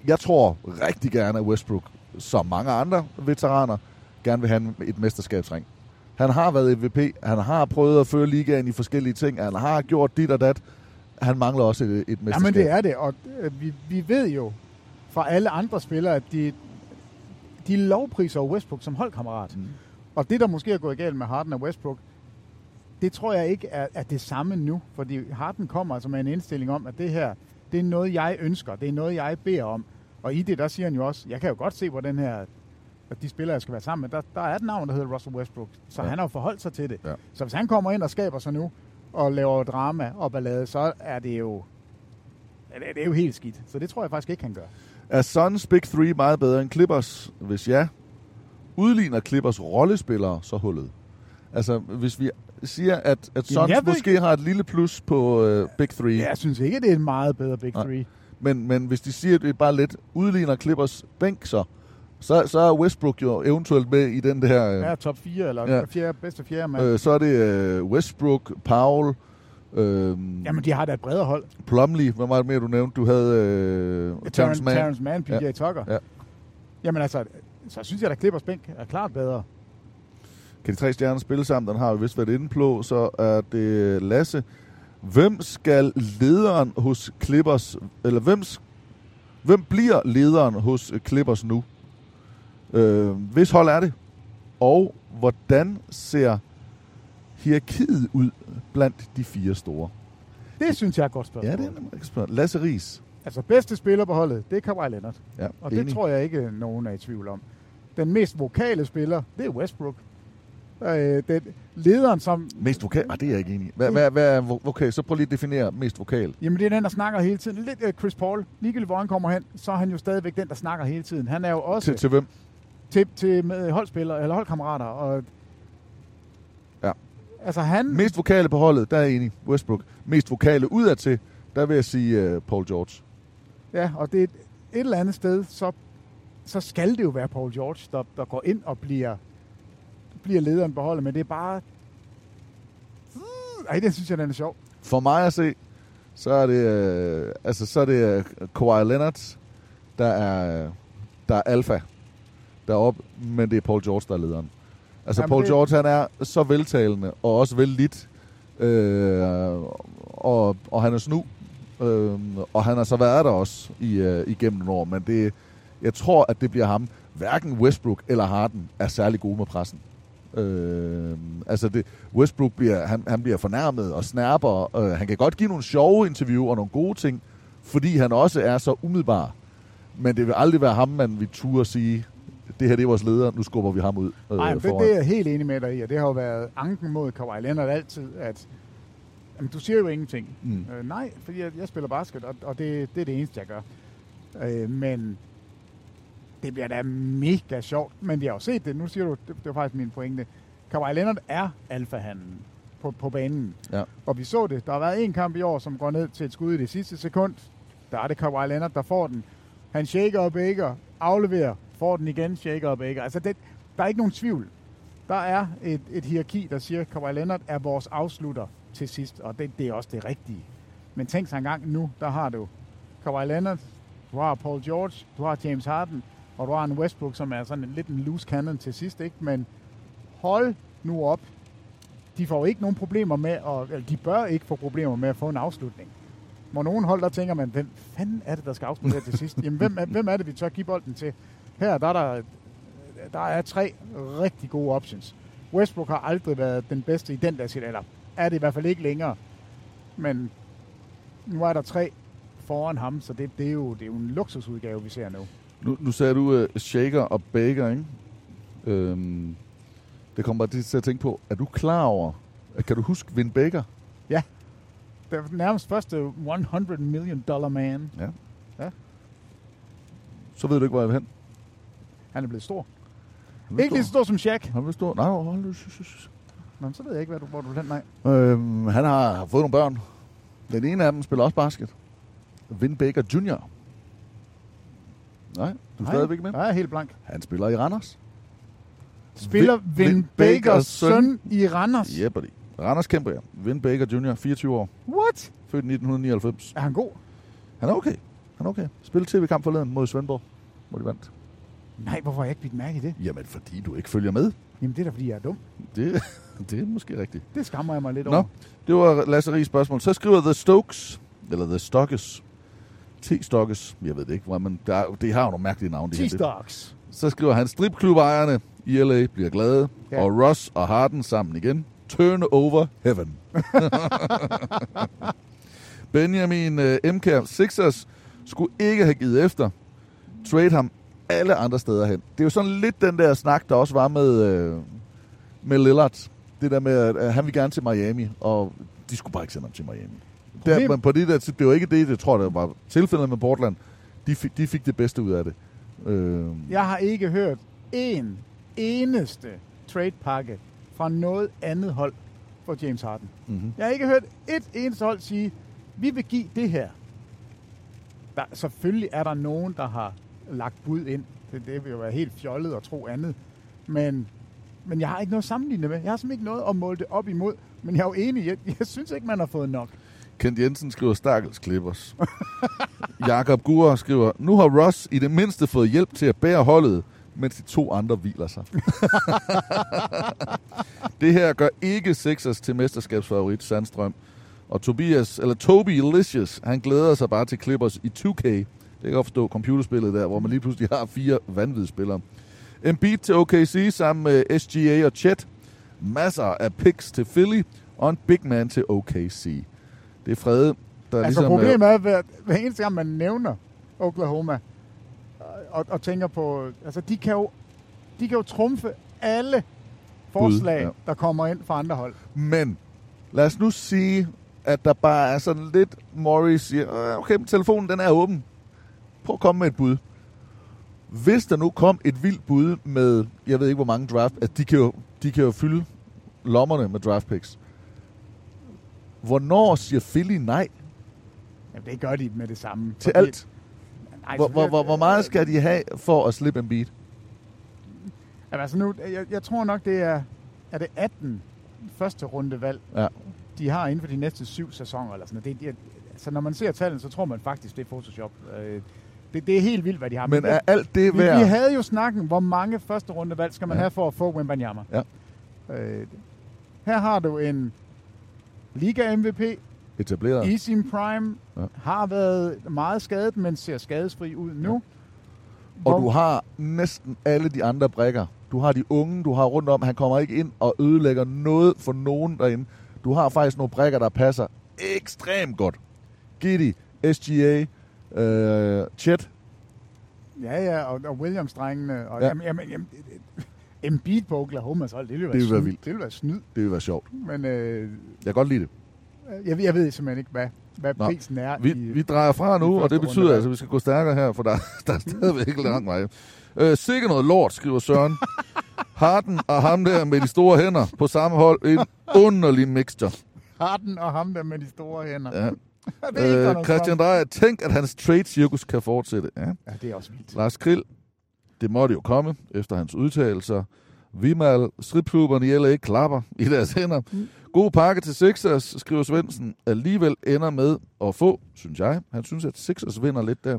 S2: jeg tror rigtig gerne, at Westbrook, som mange andre veteraner, gerne vil have et mesterskabsring. Han har været MVP, han har prøvet at føre ligaen i forskellige ting, han har gjort dit og dat. Han mangler også et, et mesterskab.
S3: Jamen det er det, og øh, vi, vi ved jo fra alle andre spillere, at de, de lovpriser Westbrook som holdkammerat.
S2: Mm.
S3: Og det, der måske er gået galt med Harden og Westbrook, det tror jeg ikke er, er det samme nu. Fordi Harden kommer altså med en indstilling om, at det her, det er noget, jeg ønsker. Det er noget, jeg beder om. Og i det, der siger han jo også, jeg kan jo godt se, hvor den her, at de spillere, jeg skal være sammen med, der, der er et navn, der hedder Russell Westbrook. Så
S2: Ja.
S3: han har jo forholdt sig til det.
S2: Ja.
S3: Så hvis han kommer ind og skaber sig nu, og laver drama og ballade, så er det jo, det er- det er jo helt skidt. Så det tror jeg faktisk ikke, han gør.
S2: Er Suns Big 3 meget bedre end Clippers? Hvis ja, udligner Clippers rollespillere så hullet? Altså, hvis vi siger, at, at
S3: Jamen,
S2: Suns
S3: ved
S2: måske
S3: ikke-
S2: har et lille plus på uh, Big 3,
S3: Jeg synes ikke, det er en meget bedre Big
S2: Nej.
S3: Three.
S2: men, men hvis de siger, at det bare lidt udligner Clippers bænk så, så, så er Westbrook jo eventuelt med i den der... øh,
S3: Ja, top 4, eller
S2: Ja.
S3: ja. fjerde, bedste fjerde mand.
S2: Øh, så er det øh, Westbrook, Powell, øh,
S3: Jamen, de har da et bredere hold.
S2: Plumlee. Hvad var det mere, du nævnte? Du havde øh,
S3: Terrence Mann, Terrence Mann PJ
S2: Ja.
S3: Tucker.
S2: Ja.
S3: Jamen altså, så synes jeg, at Clippers bænk er klart bedre.
S2: Kan de tre stjerner spille sammen? Den har vi vist været inde på. Så er det Lasse. Hvem skal lederen hos Clippers, eller hvem, hvem bliver lederen hos Clippers nu? Øh, hvis hold er det? Og hvordan ser hierarkiet ud blandt de fire store?
S3: Det synes jeg er et godt spørgsmål.
S2: Ja, det er nemlig et spørgsmål. Lasse Ries.
S3: Altså, bedste spiller på holdet, det er Kawhi Leonard.
S2: Ja,
S3: Og det
S2: enig.
S3: tror jeg ikke, nogen er i tvivl om. Den mest vokale spiller, det er Westbrook. Øh, den, lederen, som...
S2: Mest vokal? Ah, det er jeg ikke enig i. Hvad, hvad, hvad er vokal? Så prøv lige at definere mest vokal.
S3: Jamen, det er den, der snakker hele tiden. Lidt uh, Chris Paul. Ligegyldigt, hvor han kommer hen, så er han jo stadigvæk den, der snakker hele tiden. Han er jo også
S2: Til, til hvem?
S3: til, til med holdspillere, eller holdkammerater. Og,
S2: Ja.
S3: Altså, han...
S2: Mest vokale på holdet, der er jeg enig. Westbrook. Mest vokale udadtil, der vil jeg sige uh, Paul George.
S3: Ja, og det er et, et eller andet sted, så, så skal det jo være Paul George, der, der går ind og bliver, bliver lederen på holdet, men det er bare... Ej, det synes jeg, den er sjov.
S2: For mig at se, så er det, uh, altså, så er det uh, Kawhi Leonard, der er, der er alfa deroppe, men det er Paul George, der er lederen. Altså
S3: Jamen,
S2: Paul
S3: det-
S2: George, han er så veltalende og også vellidt, øh, og, og han er snu. Øhm, og han har så været der også i, øh, igennem nogle år, men det, jeg tror, at det bliver ham. Hverken Westbrook eller Harden er særlig gode med pressen. Øh, altså det, Westbrook bliver, han, han bliver fornærmet og snærper. Øh, han kan godt give nogle sjove interview og nogle gode ting, fordi han også er så umiddelbar. Men det vil aldrig være ham, man vil turde sige, det her det er vores leder, nu skubber vi ham ud. Øh,
S3: Nej, det, det er jeg helt enig med dig i, og det har jo været anken mod Kawhi Leonard altid, at jamen, du siger jo ingenting.
S2: Mm.
S3: Øh, nej, fordi jeg, jeg spiller basket, og, og det, det er det eneste, jeg gør. Øh, men det bliver da mega sjovt. Men vi har jo set det, nu siger du, det, det var faktisk min pointe. Kawhi Leonard er alfahanden på, på banen.
S2: Ja.
S3: Og vi så det. Der har været en kamp i år, som går ned til et skud i det sidste sekund. Der er det Kawhi Leonard, der får den. Han shaker og baker, afleverer, får den igen, shaker og baker. Altså, det, der er ikke nogen tvivl. Der er et, et hierarki, der siger, at Kawhi Leonard er vores afslutter til sidst, og det, det er også det rigtige. Men tænk sig engang nu, der har du Kawhi Leonard, du har Paul George, du har James Harden, og du har en Westbrook, som er sådan en, lidt en loose cannon til sidst, ikke? Men hold nu op. De får ikke nogen problemer med, at, eller de bør ikke få problemer med at få en afslutning. Hvor nogen hold, der tænker man, hvem fanden er det, der skal afslutte her til sidst? Jamen, hvem er, hvem er det, vi tør give bolden til? Her, der er der, der er tre rigtig gode options. Westbrook har aldrig været den bedste i den der sit, alder. er det i hvert fald ikke længere. Men nu er der tre foran ham, så det, det, er, jo, det er jo en luksusudgave, vi ser nu.
S2: Nu, nu sagde du uh, Shaker og Baker, ikke? Øhm, det kommer bare til at tænke på, er du klar over, kan du huske Vin Baker?
S3: Ja. Det er nærmest første 100 million dollar man.
S2: Ja.
S3: Ja.
S2: Så ved du ikke, hvor jeg vil hen.
S3: Han er blevet stor.
S2: Er
S3: Ikke lige så stor som Shaq.
S2: Han er stor. Nej, hold nu.
S3: Nå, så ved jeg ikke, hvad du, hvor du hen. Nej.
S2: Øhm, han har fået nogle børn. Den ene af dem spiller også basket. Vin Baker Jr. Nej, du er
S3: Nej,
S2: stadigvæk med.
S3: Jeg er helt blank.
S2: Han spiller i Randers.
S3: Spiller
S2: Vin-
S3: Vin, Bakers søn i Randers.
S2: Yep, buddy. Randers kæmper jeg. Vin Baker Jr., 24 år.
S3: What?
S2: Født i 1999.
S3: Er han god?
S2: Han er okay. Han er okay. Spil tv-kamp forleden mod Svendborg, hvor de vandt.
S3: Nej, hvorfor har jeg ikke bidt mærke i det?
S2: Jamen, fordi du ikke følger med.
S3: Jamen, det er da, fordi jeg er dum.
S2: Det, det er måske rigtigt.
S3: Det skammer jeg mig lidt
S2: Nå,
S3: over.
S2: det var Lasse Ries spørgsmål. Så skriver The Stokes, eller The Stockes, T-Stockes, jeg ved det ikke, hvor man, der, er- det har jo nogle mærkelige navne.
S3: T-Stocks.
S2: Så skriver han, stripklubejerne i LA bliver glade,
S3: Ja.
S2: ja. og Ross og Harden sammen igen. Turn over heaven. Benjamin uh, MK Sixers skulle ikke have givet efter. Trade ham alle andre steder hen. Det er jo sådan lidt den der snak, der også var med, uh, med Lillard. Det der med, at uh, han vil gerne til Miami, og de skulle bare ikke sende ham til Miami. Der,
S3: Problem-
S2: men på det der, det var ikke det, jeg tror, det var tilfældet med Portland. De fik, de fik det bedste ud af det. Øh,
S3: Jeg har ikke hørt en eneste trade-pakke fra noget andet hold for James Harden.
S2: mm-hmm.
S3: Jeg har ikke hørt et eneste hold sige, vi vil give det her. Der, selvfølgelig er der nogen, der har lagt bud ind. Det, det vil jo være helt fjollet at tro andet. Men, men jeg har ikke noget at sammenligne med. Jeg har simpelthen ikke noget at måle det op imod. Men jeg er jo enig. Jeg, jeg synes ikke, man har fået nok.
S2: Kent Jensen skriver Stakkels Clippers. Jakob Gure skriver, nu har Ross i det mindste fået hjælp til at bære holdet, mens de to andre hviler sig. det her gør ikke Sixers til mesterskabsfavorit Sandstrøm. Og Tobias, eller Toby Licious, han glæder sig bare til Clippers i 2K. Det kan godt forstå computerspillet der, hvor man lige pludselig har fire vanvittige spillere. Embiid til OKC sammen med SGA og Chet. Masser af picks til Philly, og en big man til OKC. Det er Frede, der
S3: Altså
S2: ligesom...
S3: problemet er, at hver, hver eneste gang man nævner Oklahoma, og, og tænker på, altså de kan jo, de kan jo trumfe alle forslag,
S2: ja.
S3: ja. der kommer ind fra andre hold.
S2: Men lad os nu sige, at der bare er sådan lidt, Morris siger, "Øh, okay, telefonen den er åben. Prøv at komme med et bud. Hvis der nu kom et vildt bud med, jeg ved ikke hvor mange draft, at de kan jo, de kan jo fylde lommerne med draft picks. Hvornår siger Philly nej
S3: Jamen, det gør de med det samme.
S2: til alt?
S3: Nej,
S2: Hvor, hvor, hvor, hvor meget skal de have for at slippe en beat?
S3: Jamen, altså nu, jeg, jeg tror nok, det er, er det 18 første rundevalg,
S2: Ja.
S3: de har inden for de næste syv sæsoner. Eller sådan. Det, det, altså, når man ser tallene, så tror man faktisk, det er Photoshop. Øh, det, det er helt vildt, hvad de har.
S2: Men er alt det
S3: vi,
S2: værd?
S3: vi havde jo snakken, hvor mange første rundevalg skal man
S2: Ja.
S3: have for at få Wembanyama.
S2: Ja.
S3: Øh, her har du en Liga MVP,
S2: etableret.
S3: i sin prime,
S2: Ja.
S3: ja. har været meget skadet, men ser skadesfri ud nu.
S2: Og
S3: Hvor-
S2: du har næsten alle de andre brækker. Du har de unge, du har rundt om. Han kommer ikke ind og ødelægger noget for nogen derinde. Du har faktisk nogle brækker, der passer ekstremt godt. Giddy, SGA, øh, Chet.
S3: Ja, ja, og, og Williams-drengene. Og,
S2: Ja.
S3: ja. jamen, jamen, jamen, Embiid på Oklahomas hold, det ville være,
S2: Det ville være vildt.
S3: Det ville være snyd.
S2: Det vil være sjovt.
S3: Men øh,
S2: Jeg kan godt lide det.
S3: jeg, jeg ved simpelthen ikke, hvad, hvad
S2: Nå,
S3: prisen er.
S2: Vi,
S3: i,
S2: vi drejer fra nu, og det betyder
S3: runde.
S2: altså, at vi skal gå stærkere her, for der, der er stadigvæk lang vej. Øh, sikke noget lort, skriver Søren. Harden og ham der med de store hænder på samme hold. En underlig mixture.
S3: Harden og ham der med de store hænder.
S2: Ja. Øh, Christian. Dreyer, tænk, at hans trade-cirkus kan fortsætte. Ja.
S3: Ja, det er også vildt.
S2: Lars Krill, det måtte jo komme efter hans udtalelser. Vimal, stripklubberne i LA klapper i deres hænder. God pakke til Sixers, skriver Svendsen. Alligevel ender med at få, synes jeg. Han synes, at Sixers vinder lidt der.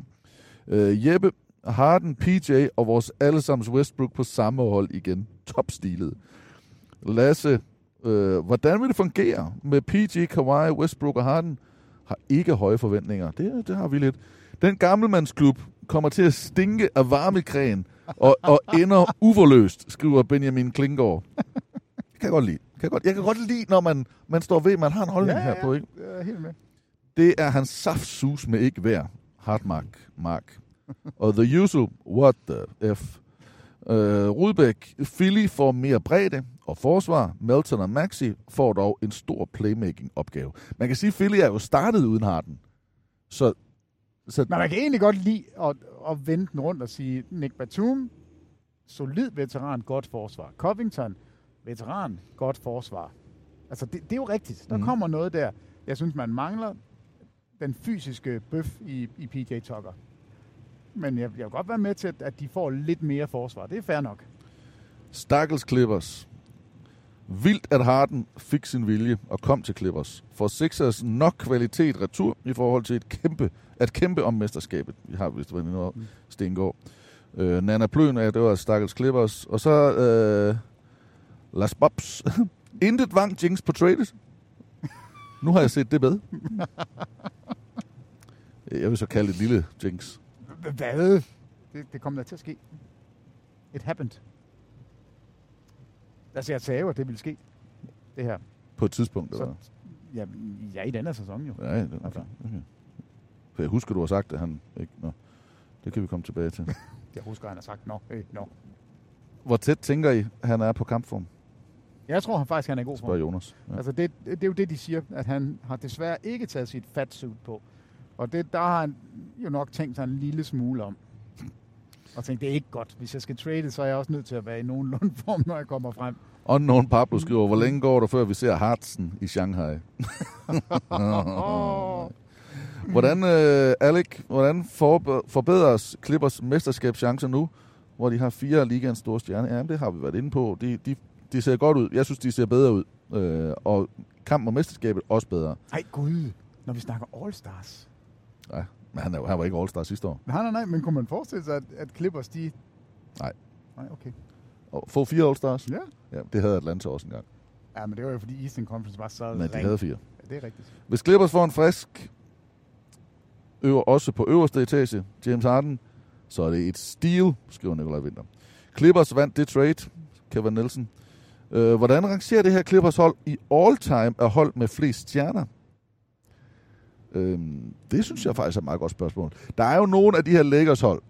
S2: Øh, Jeppe, Harden, PJ og vores allesammens Westbrook på samme hold igen. Topstilet. Lasse, øh, hvordan vil det fungere med PG, Kawhi, Westbrook og Harden? Har ikke høje forventninger. Det, det har vi lidt. Den gammelmandsklub kommer til at stinke af varmekræn og, og ender uforløst, skriver Benjamin Klingård. Det kan jeg godt lide. Kan jeg, godt, jeg kan godt lide, når man, man står ved, man har en holdning
S3: Ja,
S2: her
S3: ja,
S2: på. Ikke?
S3: Jeg er helt med.
S2: Det er hans saftsus med ikke værd. Hardmark, Mark. Og the usual, what the F. Øh, Rudbæk, Philly får mere bredde og forsvar. Melton og Maxi får dog en stor playmaking-opgave. Man kan sige, at Philly er jo startet uden Harden. Så, så
S3: Men man kan egentlig godt lide at, at vende den rundt og sige, Nick Batum, solid veteran, godt forsvar. Covington, veteran, godt forsvar. Altså, det, det er jo rigtigt. Der mm. kommer noget der. Jeg synes, man mangler den fysiske bøf i, i PJ Tucker. Men jeg, jeg vil godt være med til, at, at de får lidt mere forsvar. Det er fair nok.
S2: Stakkels Clippers. Vildt, at Harden fik sin vilje og kom til Clippers. For Sixers nok kvalitet retur i forhold til et kæmpe, at kæmpe om mesterskabet. Vi har vist været inde over Stengård. Øh, Nana Pløn af, det var Stakkels Clippers. Og så øh, Las Bobs. Intet vang Jinx på trades. Nu har jeg set det med. Jeg vil så kalde det et lille Jinx.
S3: Hvad? Det, det kommer da til at ske. It happened. Altså, jeg sagde jo, at det ville ske. Det her.
S2: På et tidspunkt.
S3: Så,
S2: Eller?
S3: ja, ja, i den her sæson jo.
S2: Ja, det, okay. okay. For jeg husker, du har sagt, at han ikke... Nå, det kan vi komme tilbage til.
S3: Jeg husker, han har sagt, nå, hey, nå.
S2: Hvor tæt tænker I, han er på kampform?
S3: Jeg tror han faktisk, han er i god form.
S2: Jonas. Ja.
S3: Altså, det, det er jo det, de siger, at han har desværre ikke taget sit fat suit på. Og det, der har han jo nok tænkt sig en lille smule om. Og tænkt, det er ikke godt. Hvis jeg skal trade, så er jeg også nødt til at være i nogenlunde form, når jeg kommer frem.
S2: Unknown Pablo skriver, hvor længe går der, før vi ser Hartsen i Shanghai? hvordan, øh, Alec, hvordan forbe- forbedres Clippers mesterskabschancer nu, hvor de har fire ligaens store stjerner? Ja, det har vi været inde på. De, de, de ser godt ud. Jeg synes, de ser bedre ud. Øh, og kampen om mesterskabet også bedre.
S3: Ej, gud. Når vi snakker All-Stars.
S2: Ja, men han, er, han var ikke All-Star sidste år.
S3: Nej, nej, nej, men kunne man forestille sig, at, at Clippers, de...
S2: Nej.
S3: Nej, okay.
S2: Og få fire All-Stars?
S3: Ja.
S2: Ja, det havde Atlanta også engang.
S3: Ja, men det var jo fordi Eastern Conference var så
S2: Men de
S3: ring.
S2: havde fire.
S3: Ja, det er rigtigt.
S2: Hvis Clippers får en frisk øver også på øverste etage, James Harden, så er det et steal, skriver Nikolaj Winter. Clippers vandt det trade, Kevin Nielsen. Øh, hvordan rangerer det her Clippers hold i all-time af hold med flest stjerner? Øhm, det synes jeg faktisk er et meget godt spørgsmål. Der er jo nogle af de her Lakers hold,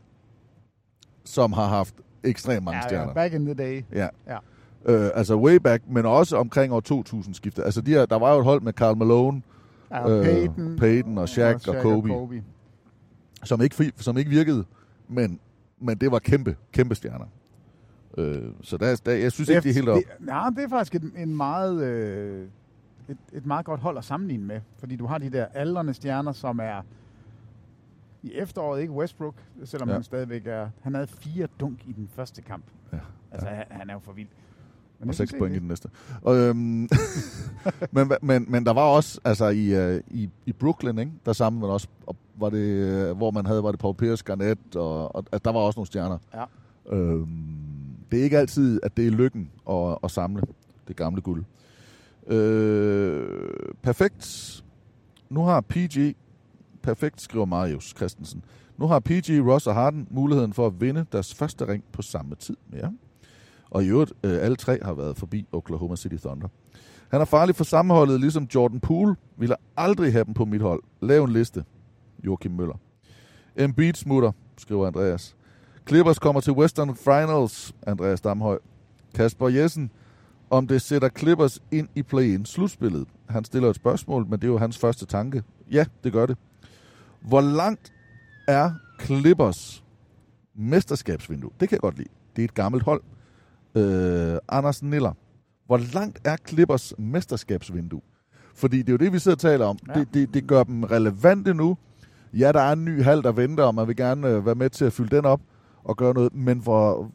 S2: som har haft ekstremt mange
S3: ja,
S2: stjerner.
S3: Ja, back in the day.
S2: Ja.
S3: Ja.
S2: Øh, altså way back, men også omkring år 2000 skiftet. Altså de her, der var jo et hold med Karl Malone,
S3: Ja, og Peyton,
S2: Peyton og Shaq og,
S3: Shaq
S2: og Kobe,
S3: Kobe.
S2: Som, ikke, som ikke virkede, men, men det var kæmpe, kæmpe stjerner. Øh, så der, der, jeg synes ikke, det er helt op.
S3: Det, nej, det er faktisk en, en meget, øh, et, et meget godt hold at sammenligne med. Fordi du har de der aldrende stjerner, som er i efteråret, ikke Westbrook, selvom
S2: Ja.
S3: ja. han stadigvæk er... Han havde fire dunk i den første kamp.
S2: Ja.
S3: Altså, han, han er jo for vild. Men
S2: og
S3: jeg
S2: 6
S3: synes
S2: point i den næste. Og, øhm, men, men, men der var også, altså i, uh, i, i Brooklyn, ikke? der sammen man også, og var det, øh, hvor man havde, var det Paul Pierce, Garnett, og, og at der var også nogle stjerner.
S3: Ja.
S2: Øhm, det er ikke altid, at det er lykken at, at samle det gamle guld. Øh, perfekt. nu har PG, perfekt skriver Marius Christensen, nu har PG, Ross og Harden muligheden for at vinde deres første ring på samme tid. Ja. Og i øvrigt, øh, alle tre har været forbi Oklahoma City Thunder. Han er farlig for sammenholdet, ligesom Jordan Poole. Ville aldrig have dem på mit hold. Lav en liste. Joachim Møller. Embiid smutter, skriver Andreas. Clippers kommer til Western Finals, Andreas Damhøj. Kasper Jessen, om det sætter Clippers ind i play-in slutspillet. Han stiller et spørgsmål, men det er jo hans første tanke. Ja, det gør det. Hvor langt er Clippers mesterskabsvindue? Det kan jeg godt lide. Det er et gammelt hold. Øh, Anders Niller. Hvor langt er Clippers mesterskabsvindue? Fordi det er jo det, vi sidder og taler om. Ja. Det, det, det gør dem relevante nu. Ja, der er en ny hal, der venter, og man vil gerne øh, være med til at fylde den op og gøre noget. Men hvor,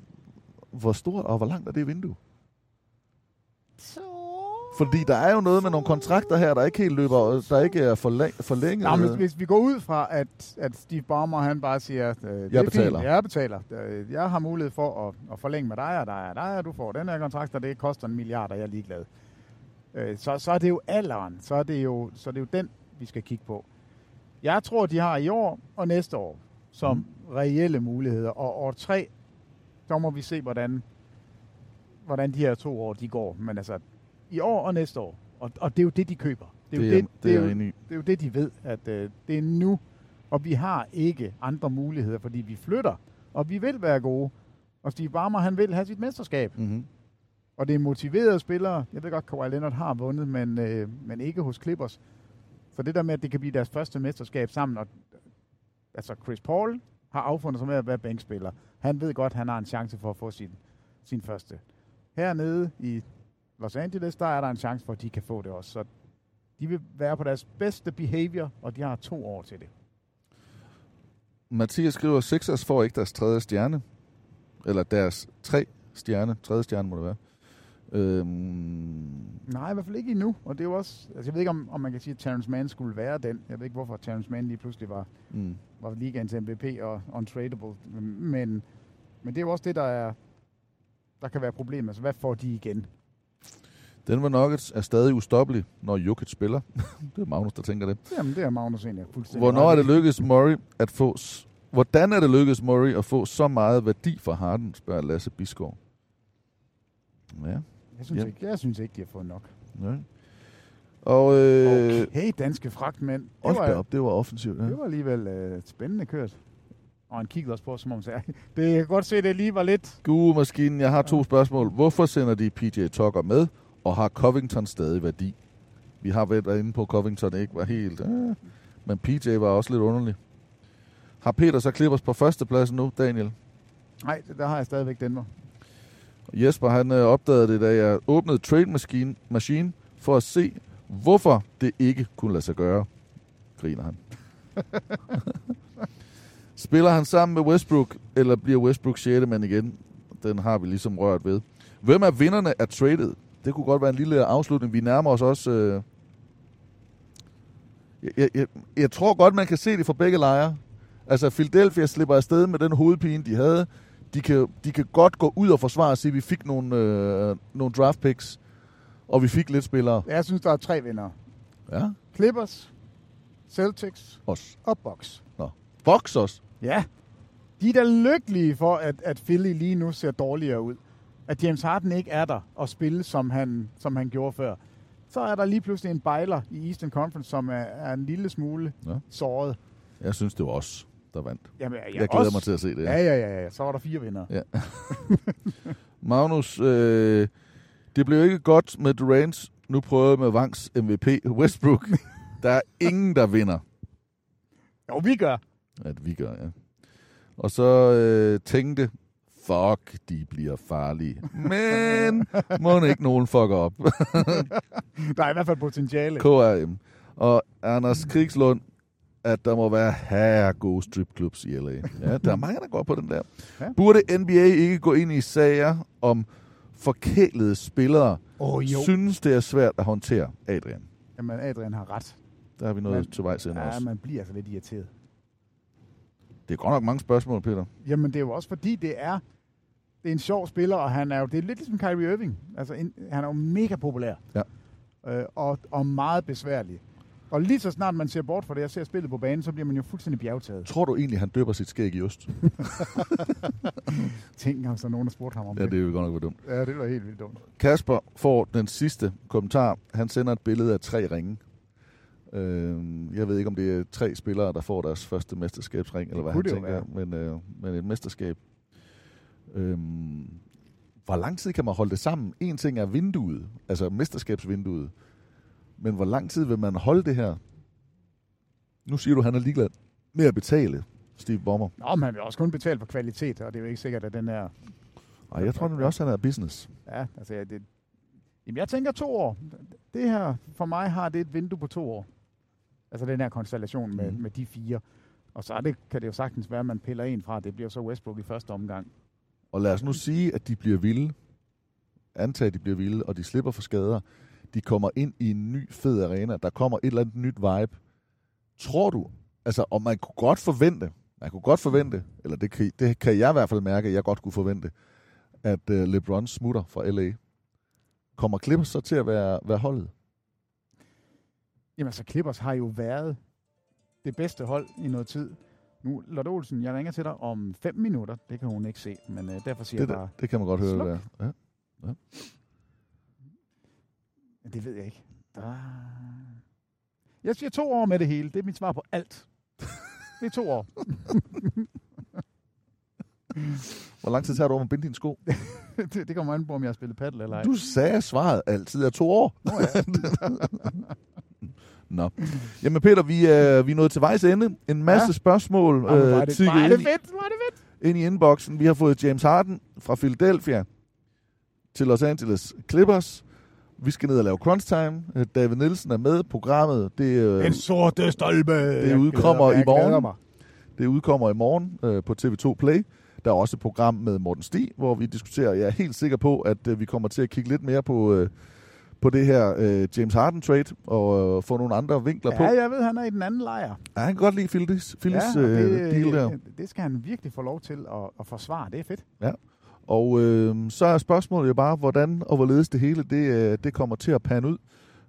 S2: hvor stort og hvor langt er det vindue? Fordi der er jo noget med nogle kontrakter her, der ikke helt løber, der ikke er forlæng- forlænget.
S3: Nå, men hvis vi går ud fra, at, at Steve Ballmer, han bare siger, øh, det
S2: Jeg
S3: er
S2: betaler.
S3: Fint, jeg betaler. Jeg har mulighed for at, at forlænge med dig og dig og dig, og du får den her kontrakt, og det koster en milliard, og jeg er ligeglad. Øh, Så, så er det jo alderen. Så er det jo, så er det jo den, vi skal kigge på. Jeg tror, de har i år og næste år som mm. reelle muligheder. Og år tre, så må vi se, hvordan, hvordan de her to år de går. Men altså, i år og næste år. Og, og det er jo det, de køber. Det er,
S2: Det
S3: jo, det,
S2: det
S3: det,
S2: er
S3: jo, det er jo det, de ved, at øh, det er nu. Og vi har ikke andre muligheder, fordi vi flytter. Og vi vil være gode. Og Steve Barmer, han vil have sit mesterskab.
S2: Mm-hmm.
S3: Og det er motiverede spillere. Jeg ved godt, Kawhi Leonard har vundet, men, øh, men ikke hos Clippers. Så det der med, at det kan blive deres første mesterskab sammen. Og, altså Chris Paul har affundet sig med at være bænkspiller. Han ved godt, at han har en chance for at få sin, sin første. Hernede i Los Angeles, der er der en chance for, at de kan få det også. Så de vil være på deres bedste behavior, og de har to år til det.
S2: Mathias skriver, Sixers får ikke deres tredje stjerne. Eller deres tre stjerne. Tredje stjerne må det være. Øhm,
S3: Nej, i hvert fald ikke endnu. Og det er jo også, altså jeg ved ikke, om, om man kan sige, at Terrence Mann skulle være den. Jeg ved ikke, hvorfor Terrence Mann lige pludselig var,
S2: mm.
S3: var ligaens MVP og untradable. Men, men det er jo også det, der er, der kan være problemet. Altså, hvad får de igen?
S2: Denver Nuggets er stadig ustoppelig, når Jokic spiller. det er Magnus, der tænker det.
S3: Jamen, det er Magnus egentlig fuldstændig
S2: Hvornår er det lykkedes Murray at få... Hvordan er det lykkedes Murray at få så meget værdi for Harden, spørger Lasse Bisgaard. Ja.
S3: Jeg synes,
S2: Ja.
S3: ikke, jeg synes ikke, de har fået nok.
S2: ja. Og øh,
S3: Okay, danske fragtmænd. Det var,
S2: op, det var offensivt. Ja.
S3: det var alligevel øh, spændende kørt. Og han kiggede også på, os, som om han sagde, det jeg kan godt se, det lige var lidt...
S2: Gudemaskinen, jeg har to spørgsmål. Hvorfor sender de PJ Tucker med, og har Covington stadig værdi? Vi har været inde på, at Covington ikke var helt... Øh, men PJ var også lidt underlig. Har Peter så Clippers på førstepladsen nu, Daniel?
S3: Nej, der har jeg stadigvæk Denver.
S2: Jesper han øh, opdagede det, da jeg åbnede Trade Machine, Machine for at se, hvorfor det ikke kunne lade sig gøre. Griner han. Spiller han sammen med Westbrook, eller bliver Westbrook 6. mand igen? Den har vi ligesom rørt ved. Hvem er vinderne af tradet? Det kunne godt være en lille afslutning. Vi nærmer os også... Øh... Jeg, jeg, jeg, jeg tror godt, man kan se det fra begge lejre. Altså, Philadelphia slipper afsted med den hovedpine, de havde. De kan, de kan godt gå ud og forsvare og sige, at vi fik nogle, øh, nogle draft picks, og vi fik lidt spillere.
S3: Jeg synes, der er tre vinder.
S2: Ja,
S3: Clippers, Celtics
S2: os.
S3: og Bucks.
S2: Nå. Fox også.
S3: Ja. De er da lykkelige for, at, at Philly lige nu ser dårligere ud. At James Harden ikke er der og spille, som han, som han gjorde før. Så er der lige pludselig en bejler i Eastern Conference, som er, er en lille smule
S2: Ja.
S3: såret.
S2: Jeg synes, det var os, der vandt.
S3: Jamen,
S2: Jeg glæder mig til at se det.
S3: Ja, ja, ja, ja. Så var der fire vinder.
S2: Ja. Magnus, øh, det blev ikke godt med Durant. Nu prøver jeg med Vangs MVP Westbrook. Der er ingen, der vinder.
S3: Jo, vi gør.
S2: At vi gør, ja. Og så øh, tænkte, fuck, de bliver farlige. Men må ikke nogen fucker op.
S3: Der er i hvert fald potentiale.
S2: KRM. Og Anders Krigslund, at der må være her gode stripclubs i LA. Ja, der er mange, der går på den der.
S3: Ja.
S2: Burde NBA ikke gå ind i sager om forkælede spillere?
S3: Åh, jo.
S2: Synes det er svært at håndtere, Adrian?
S3: Jamen, Adrian har ret.
S2: Der har vi noget
S3: Men-
S2: til vej senere
S3: Ja,
S2: også.
S3: man bliver altså lidt irriteret.
S2: Det er godt nok mange spørgsmål, Peter.
S3: Jamen, det er jo også fordi, det er, det er en sjov spiller, og han er jo, det er lidt ligesom Kyrie Irving. Altså, en, han er jo mega populær.
S2: Ja.
S3: Øh, og, og meget besværlig. Og lige så snart man ser bort fra det og ser spillet på banen, så bliver man jo fuldstændig bjergtaget.
S2: Tror du egentlig, han døber sit skæg i ost?
S3: Tænk om så nogen, der spurgte ham om
S2: ja,
S3: det.
S2: det er jo godt nok dumt.
S3: Ja, det var helt vildt dumt.
S2: Kasper får den sidste kommentar. Han sender et billede af tre ringe. Øh, jeg ved ikke, om det er tre spillere, der får deres første mesterskabsring, eller hvad han tænker,
S3: være.
S2: men, øh, men et mesterskab. Øh, hvor lang tid kan man holde det sammen? En ting er vinduet, altså mesterskabsvinduet. Men hvor lang tid vil man holde det her? Nu siger du, han er ligeglad med at betale, Steve Bommer.
S3: Nå, man vil også kun betale for kvalitet, og det er jo ikke sikkert, at den er...
S2: Og jeg tror nemlig også, at han er business.
S3: Ja, altså, det, jamen, jeg tænker to år. Det her, for mig har det et vindue på to år. Altså den her konstellation med,
S2: Mhm.
S3: med de fire. Og så er det, kan det jo sagtens være, at man piller en fra. Det bliver så Westbrook i første omgang.
S2: Og lad os nu sige, at de bliver vilde. Antag, at de bliver vilde, og de slipper for skader. De kommer ind i en ny fed arena. Der kommer et eller andet nyt vibe. Tror du, altså, og man kunne godt forvente, man kunne godt forvente, eller det kan, det kan jeg i hvert fald mærke, at jeg godt kunne forvente, at uh, LeBron smutter fra LA. Kommer Clippers så til at være, være holdet?
S3: Jamen altså, Clippers har jo været det bedste hold i noget tid. Nu, Lotte Olsen, jeg ringer til dig om fem minutter. Det kan hun ikke se, men uh, derfor siger
S2: Det,
S3: jeg bare...
S2: det, det kan man godt høre.
S3: Sluk.
S2: Der. Ja.
S3: Men Det ved jeg ikke. Der... Jeg siger to år med det hele. Det er mit svar på alt. Det er to år.
S2: Hvor lang tid tager du om at binde dine sko?
S3: det, det kommer an på, om jeg har spillet paddle eller ej.
S2: Du sagde, svaret altid er to år.
S3: Nå ja.
S2: Nå. Jamen Peter, vi er, vi er nået til vejs ende. En masse
S3: Ja.
S2: spørgsmål
S3: er
S2: øh,
S3: det, hvor er
S2: ind,
S3: det
S2: i-
S3: fedt, er det fedt.
S2: ind i inboxen. Vi har fået James Harden fra Philadelphia til Los Angeles Clippers. Vi skal ned og lave crunch time. David Nielsen er med. Programmet, det, øh,
S3: Den sorte stolpe. Jeg
S2: udkommer i morgen. det udkommer i morgen øh, på TV2 Play. Der er også et program med Morten Stig, hvor vi diskuterer. Jeg er helt sikker på, at øh, vi kommer til at kigge lidt mere på, øh, på det her øh, James Harden trade og øh, få nogle andre vinkler på.
S3: Ja, jeg ved, han er i den anden lejr.
S2: Ja, han kan godt lide Phillies, Phillies
S3: ja,
S2: ja,
S3: og
S2: øh, deal der.
S3: det skal han virkelig få lov til at, at forsvare. Det er fedt.
S2: Og øh, så er spørgsmålet jo bare, hvordan og hvorledes det hele det, øh, det kommer til at pande ud.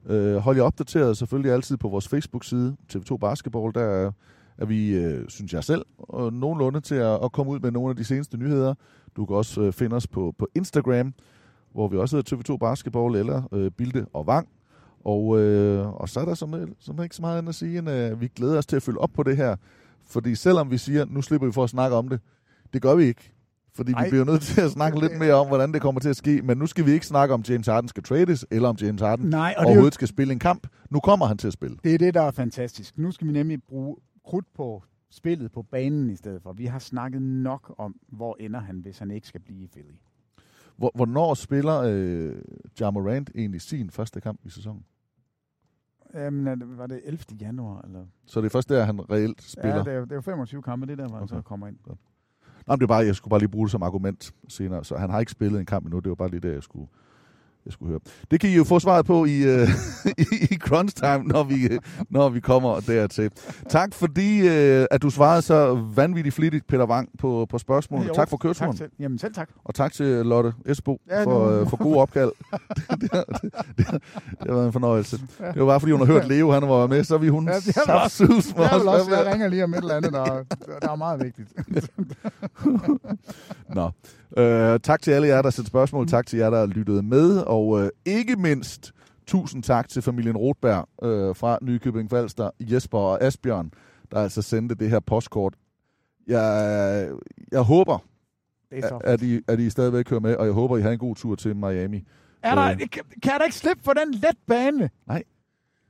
S2: Øh, hold jer opdateret selvfølgelig altid på vores Facebook-side, TV2 Basketball. Der er, er vi, øh, synes jeg selv, og nogenlunde til at, at komme ud med nogle af de seneste nyheder. Du kan også øh, finde os på, på Instagram, hvor vi også hedder TV2 Basketball eller øh, Bilde og Vang. Og, øh, og så er der som, som ikke så meget andet at sige, end øh, vi glæder os til at følge op på det her. Fordi selvom vi siger, nu slipper vi for at snakke om det, det gør vi ikke. Fordi
S3: Ej.
S2: vi bliver nødt til at snakke lidt mere om, hvordan det kommer til at ske. Men nu skal vi ikke snakke om, James Harden skal trades, eller om James Harden
S3: Nej, og det er, jo,
S2: overhovedet skal spille en kamp. Nu kommer han til at spille.
S3: det er det, der er fantastisk. Nu skal vi nemlig bruge krudt på spillet på banen i stedet for. Vi har snakket nok om, hvor ender han, hvis han ikke skal blive i Philly.
S2: Hvor, hvornår spiller øh, Ja Morant egentlig sin første kamp i sæsonen?
S3: Jamen, var det 11. januar? Eller?
S2: Så det er først der, han reelt spiller.
S3: Ja, det er, det er jo 25 kampe, det der, hvor han
S2: Okay.
S3: så kommer ind.
S2: Nå, men det er bare, jeg skulle bare lige bruge det som argument senere. Så han har ikke spillet en kamp endnu. Det var bare lige det, jeg skulle, jeg skulle høre. Det kan I jo få svaret på i, øh, i, i crunch time, når vi, når vi kommer dertil. Tak fordi, øh, at du svarede så vanvittigt flittigt, Peter Wang, på, på spørgsmålene. Tak for køreturen.
S3: Tak til, jamen selv tak.
S2: Og tak til Lotte Esbo
S3: Ja,
S2: for, øh, for god opkald. det, det, det, det, det har været en fornøjelse.
S3: Ja.
S2: Det var bare, fordi hun har hørt Leo, han var med, så vi hun
S3: Ja, det er vel også- Jeg,
S2: os.
S3: vil også, jeg ringer lige om et eller andet, der, der er meget vigtigt.
S2: Nå. Øh, tak til alle jer, der sendte spørgsmål. Tak til jer, der lyttede med. Og øh, ikke mindst, tusind tak til familien Rotberg øh, fra Nykøbing Falster, Jesper og Asbjørn, der altså sendte det her postkort. Jeg, jeg håber,
S3: er
S2: at I, at I stadigvæk kører med, og jeg håber, I har en god tur til Miami.
S3: Er der,
S2: Øh.
S3: kan, kan jeg da ikke slippe for den letbane?
S2: Nej.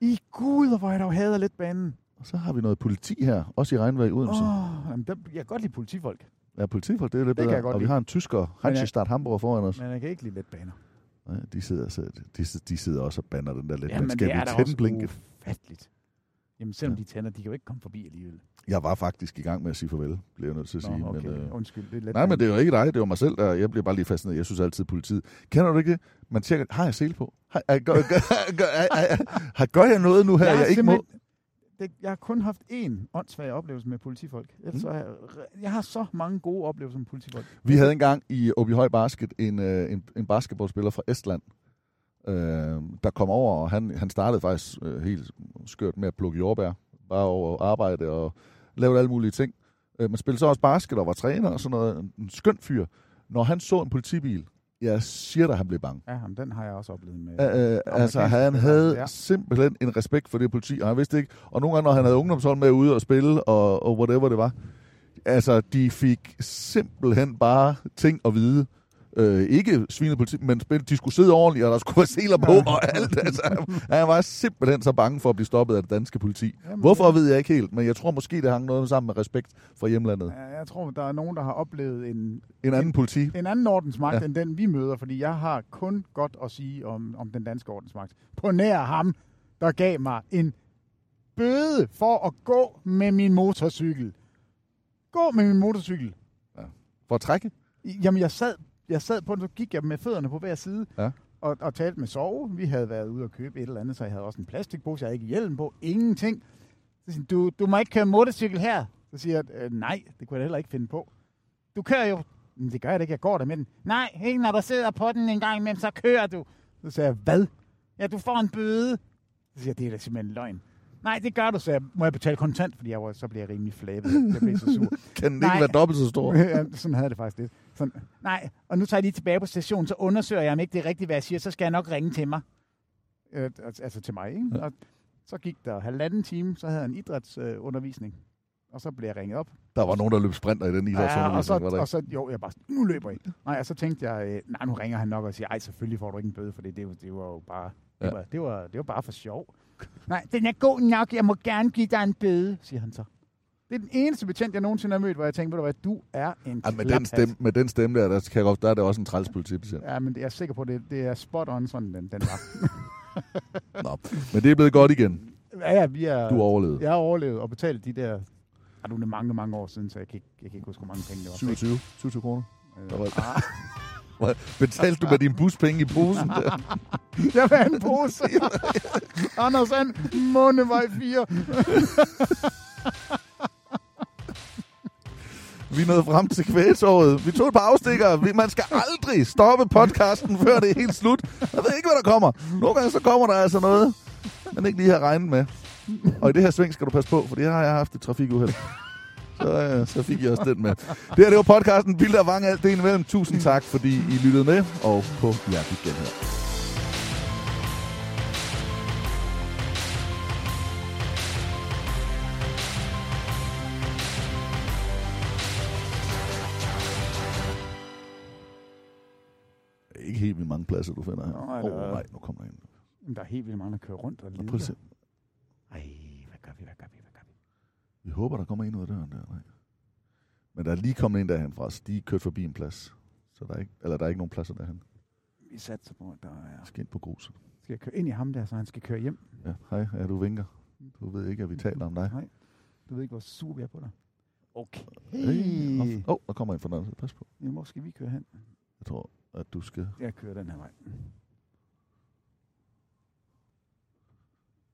S3: I gud, hvor jeg dog hader letbanen.
S2: Og så har vi noget politi her, også i regnvejr i Odense. Oh.
S3: Åh, jamen, der, jeg kan godt lide politifolk,
S2: Ja, politifolk, det er lidt
S3: Det kan
S2: bedre.
S3: jeg godt
S2: og vi
S3: lide.
S2: har en tysker, Hansestad Hamburger foran os.
S3: men jeg kan ikke lide letbaner.
S2: Ja, de, sidder, så- de, de sidder også og bander den der lidt.
S3: Jamen,
S2: skal
S3: det er
S2: vi
S3: da også
S2: blinket?
S3: ufatteligt. Jamen, selvom de tænder, de kan jo ikke komme forbi alligevel.
S2: Jeg var faktisk i gang med at sige farvel, bliver jeg nødt til at sige.
S3: Nå, okay.
S2: Men, øh,
S3: Undskyld, det er let.
S2: nej, men det er jo ikke dig, det var mig selv, der jeg bliver bare lige fascineret. Jeg synes altid, politiet... Kender du ikke det? Man tjekker, har jeg sele på? Har, gør, gør, gør, er, har, gør jeg noget nu her, jeg, jeg ikke må?
S3: Det, jeg har kun haft én åndssvag oplevelse med politifolk. Ellers
S2: Mm.
S3: så jeg, jeg har så mange gode oplevelser med politifolk.
S2: Vi havde engang i Åby Høj Basket en, øh, en, en basketballspiller fra Estland, øh, der kom over, og han, han startede faktisk øh, helt skørt med at plukke jordbær, bare over arbejde og lave alle mulige ting. Øh, men spillede så også basket og var træner og sådan noget. En, en skøn fyr. Når han så en politibil, jeg siger dig, han blev bange.
S3: Ja, men den har jeg også oplevet med...
S2: Øh, øh, altså, han havde ja. simpelthen en respekt for det politi, og han vidste ikke... Og nogle gange, når han havde ungdomshold med ude og spille, og, og whatever det var, altså, de fik simpelthen bare ting at vide. Øh, ikke svinet politi, men de skulle sidde ordentligt, og der skulle være seler på, og alt. Altså, han, var simpelthen så bange for at blive stoppet af det danske politi.
S3: Jamen,
S2: Hvorfor
S3: det-
S2: ved jeg ikke helt, men jeg tror måske, det hang noget sammen med respekt for hjemlandet.
S3: Ja, Jeg tror, der er nogen, der har oplevet en,
S2: En anden politi.
S3: en anden ordensmagt,
S2: Ja.
S3: ja. end den vi møder, fordi jeg har kun godt at sige om, om den danske ordensmagt. På nær ham, der gav mig en bøde for at gå med min motorcykel. Gå med min motorcykel.
S2: For at trække?
S3: Jamen, jeg sad, jeg sad på den, så gik jeg med fødderne på hver side
S2: Ja.
S3: og, og talte med sove. Vi havde været ude og købe et eller andet, så jeg havde også en plastikpose. Jeg havde ikke hjelm på. Ingenting. Så siger du, du må ikke køre motorcykel her. Så siger jeg, øh, nej, det kunne jeg heller ikke finde på. Du kører jo. Men det gør jeg da ikke, jeg går der med den. Nej, ikke når du sidder på den en gang imellem, så kører du. Så siger jeg, hvad? Ja, du får en bøde. Så siger jeg, det er da simpelthen løgn. Nej, det gør du, så jeg, må jeg betale kontant, fordi jeg var, så bliver jeg rimelig flabet. Jeg blev så sur.
S2: Kan den ikke
S3: Nej.
S2: være dobbelt så stor?
S3: ja, sådan havde det faktisk lidt. Sådan, nej, og nu tager jeg lige tilbage på stationen, så undersøger jeg, om ikke det er rigtigt, hvad jeg siger, så skal jeg nok ringe til mig. Øh, altså, altså til mig, ikke?
S2: Ja.
S3: Og så gik der halvanden time, så havde jeg en idrætsundervisning. Øh, og så blev jeg ringet op.
S2: Der var nogen, der løb sprinter i den
S3: Ja, og
S2: idrætsundervisning,
S3: så,
S2: var der
S3: og så, jo, jeg bare, nu løber I. Nej, og så tænkte jeg, øh, nej, nu ringer han nok og siger, ej, selvfølgelig får du ikke en bøde, for det, det, var- det var jo bare, det,
S2: Ja.
S3: var, det, var, det var bare for sjov. nej, den er god nok, jeg må gerne give dig en bøde, siger han så. Det er den eneste betjent, jeg nogensinde har mødt, hvor jeg tænkte, ved du du er en
S2: Ja, med, den stemme, med den stemme der, der, kan jeg godt, der er det også en træls politibetjent.
S3: Ja, men det er jeg sikker på, det, det er spot on, sådan den, den var.
S2: Nå, men det er blevet godt igen.
S3: ja, ja, vi er...
S2: Du overlevede.
S3: Jeg har overlevet og betalt de der... Nu er det mange, mange år siden, så jeg kan ikke, jeg kan ikke huske, hvor mange penge det var.
S2: 27, 27 kroner.
S3: Øh,
S2: var-
S3: ah,
S2: Hvad- Betalte du med din buspenge i posen der?
S3: jeg vil have en pose. Anders Sand, Månevej 4.
S2: Vi nåede frem til kvæsåret. Vi tog et par afstikker. Man skal aldrig stoppe podcasten, før det er helt slut. Jeg ved ikke, hvad der kommer. Nogle gange så kommer der altså noget, man ikke lige har regnet med. Og i det her sving skal du passe på, for det har jeg haft et trafikuheld. Så, øh, så fik jeg også den med. Det her, det var podcasten Bilder og Vang, alt det imellem. Tusind tak, fordi I lyttede med, og på hjertelig genhør. Pladser, du finder her. Åh, oh, nej, nu kommer der.
S3: Jamen, Der er helt vildt mange, der kører rundt og
S2: Prøv at
S3: lider.
S2: se.
S3: Ej, hvad gør vi, hvad gør vi, hvad gør vi?
S2: Vi håber, der kommer en ud af døren der. Nej. Men der er lige kommet en derhen fra os. De er kørt forbi en plads. Så der er ikke, eller der er ikke nogen pladser derhen.
S3: Vi satser på, at der er...
S2: Skal ind på gruset.
S3: Skal jeg køre ind i ham der, så han skal køre hjem?
S2: Ja, hej. Ja, du vinker. Du ved ikke, at vi taler om dig.
S3: Nej. Du ved ikke, hvor sur vi er på dig. Okay.
S2: Hey. Åh, oh, der kommer en for noget. Pas på.
S3: Ja, hvor skal vi køre hen?
S2: Jeg tror, at du skal...
S3: Jeg kører den her vej.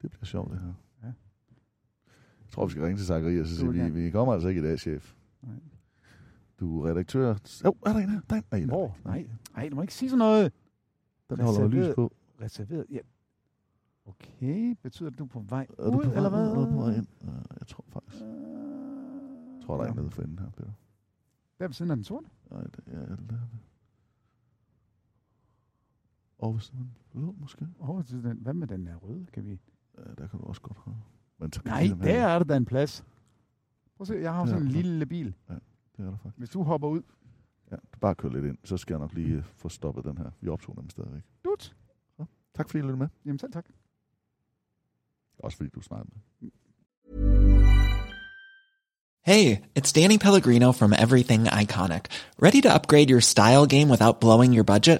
S2: Det bliver sjovt, det her.
S3: Ja.
S2: Jeg tror, vi skal ringe til Zacharias og sige, vi, vi kommer altså ikke i dag, chef.
S3: Nej.
S2: Du er redaktør. Jo, oh, er der en her? Der er en. Nej, er
S3: Hvor? Nej, nej, du må ikke sige sådan noget.
S2: Der holder lys på.
S3: Reserveret, ja. Okay, betyder det, du er på vej
S2: Er du
S3: ud,
S2: på vej
S3: eller hvad?
S2: eller på vej ind? Ja, Jeg tror faktisk.
S3: Øh,
S2: Jeg tror, der er en nede for enden her, Peter.
S3: Der ved siden af den sorte.
S2: Nej, det er det. Er det. Og ved siden af den blå, måske?
S3: Oh, den, hvad med den der røde? Kan vi...
S2: Ja, der kan du også godt have. Men så
S3: Nej,
S2: her.
S3: der er der da en plads. Prøv at se, jeg har
S2: Ja,
S3: sådan en lille bil.
S2: Det er der faktisk.
S3: Hvis du hopper ud,
S2: Ja, du bare kør lidt ind, så skal jeg nok lige øh, få stoppet den her. Vi optog dem stadigvæk.
S3: dut.
S2: Tak fordi I lyttede med.
S3: Jamen selv tak.
S2: Også fordi du snakkede med.
S6: Hey, it's Danny Pellegrino from Everything Iconic. Ready to upgrade your style game without blowing your budget?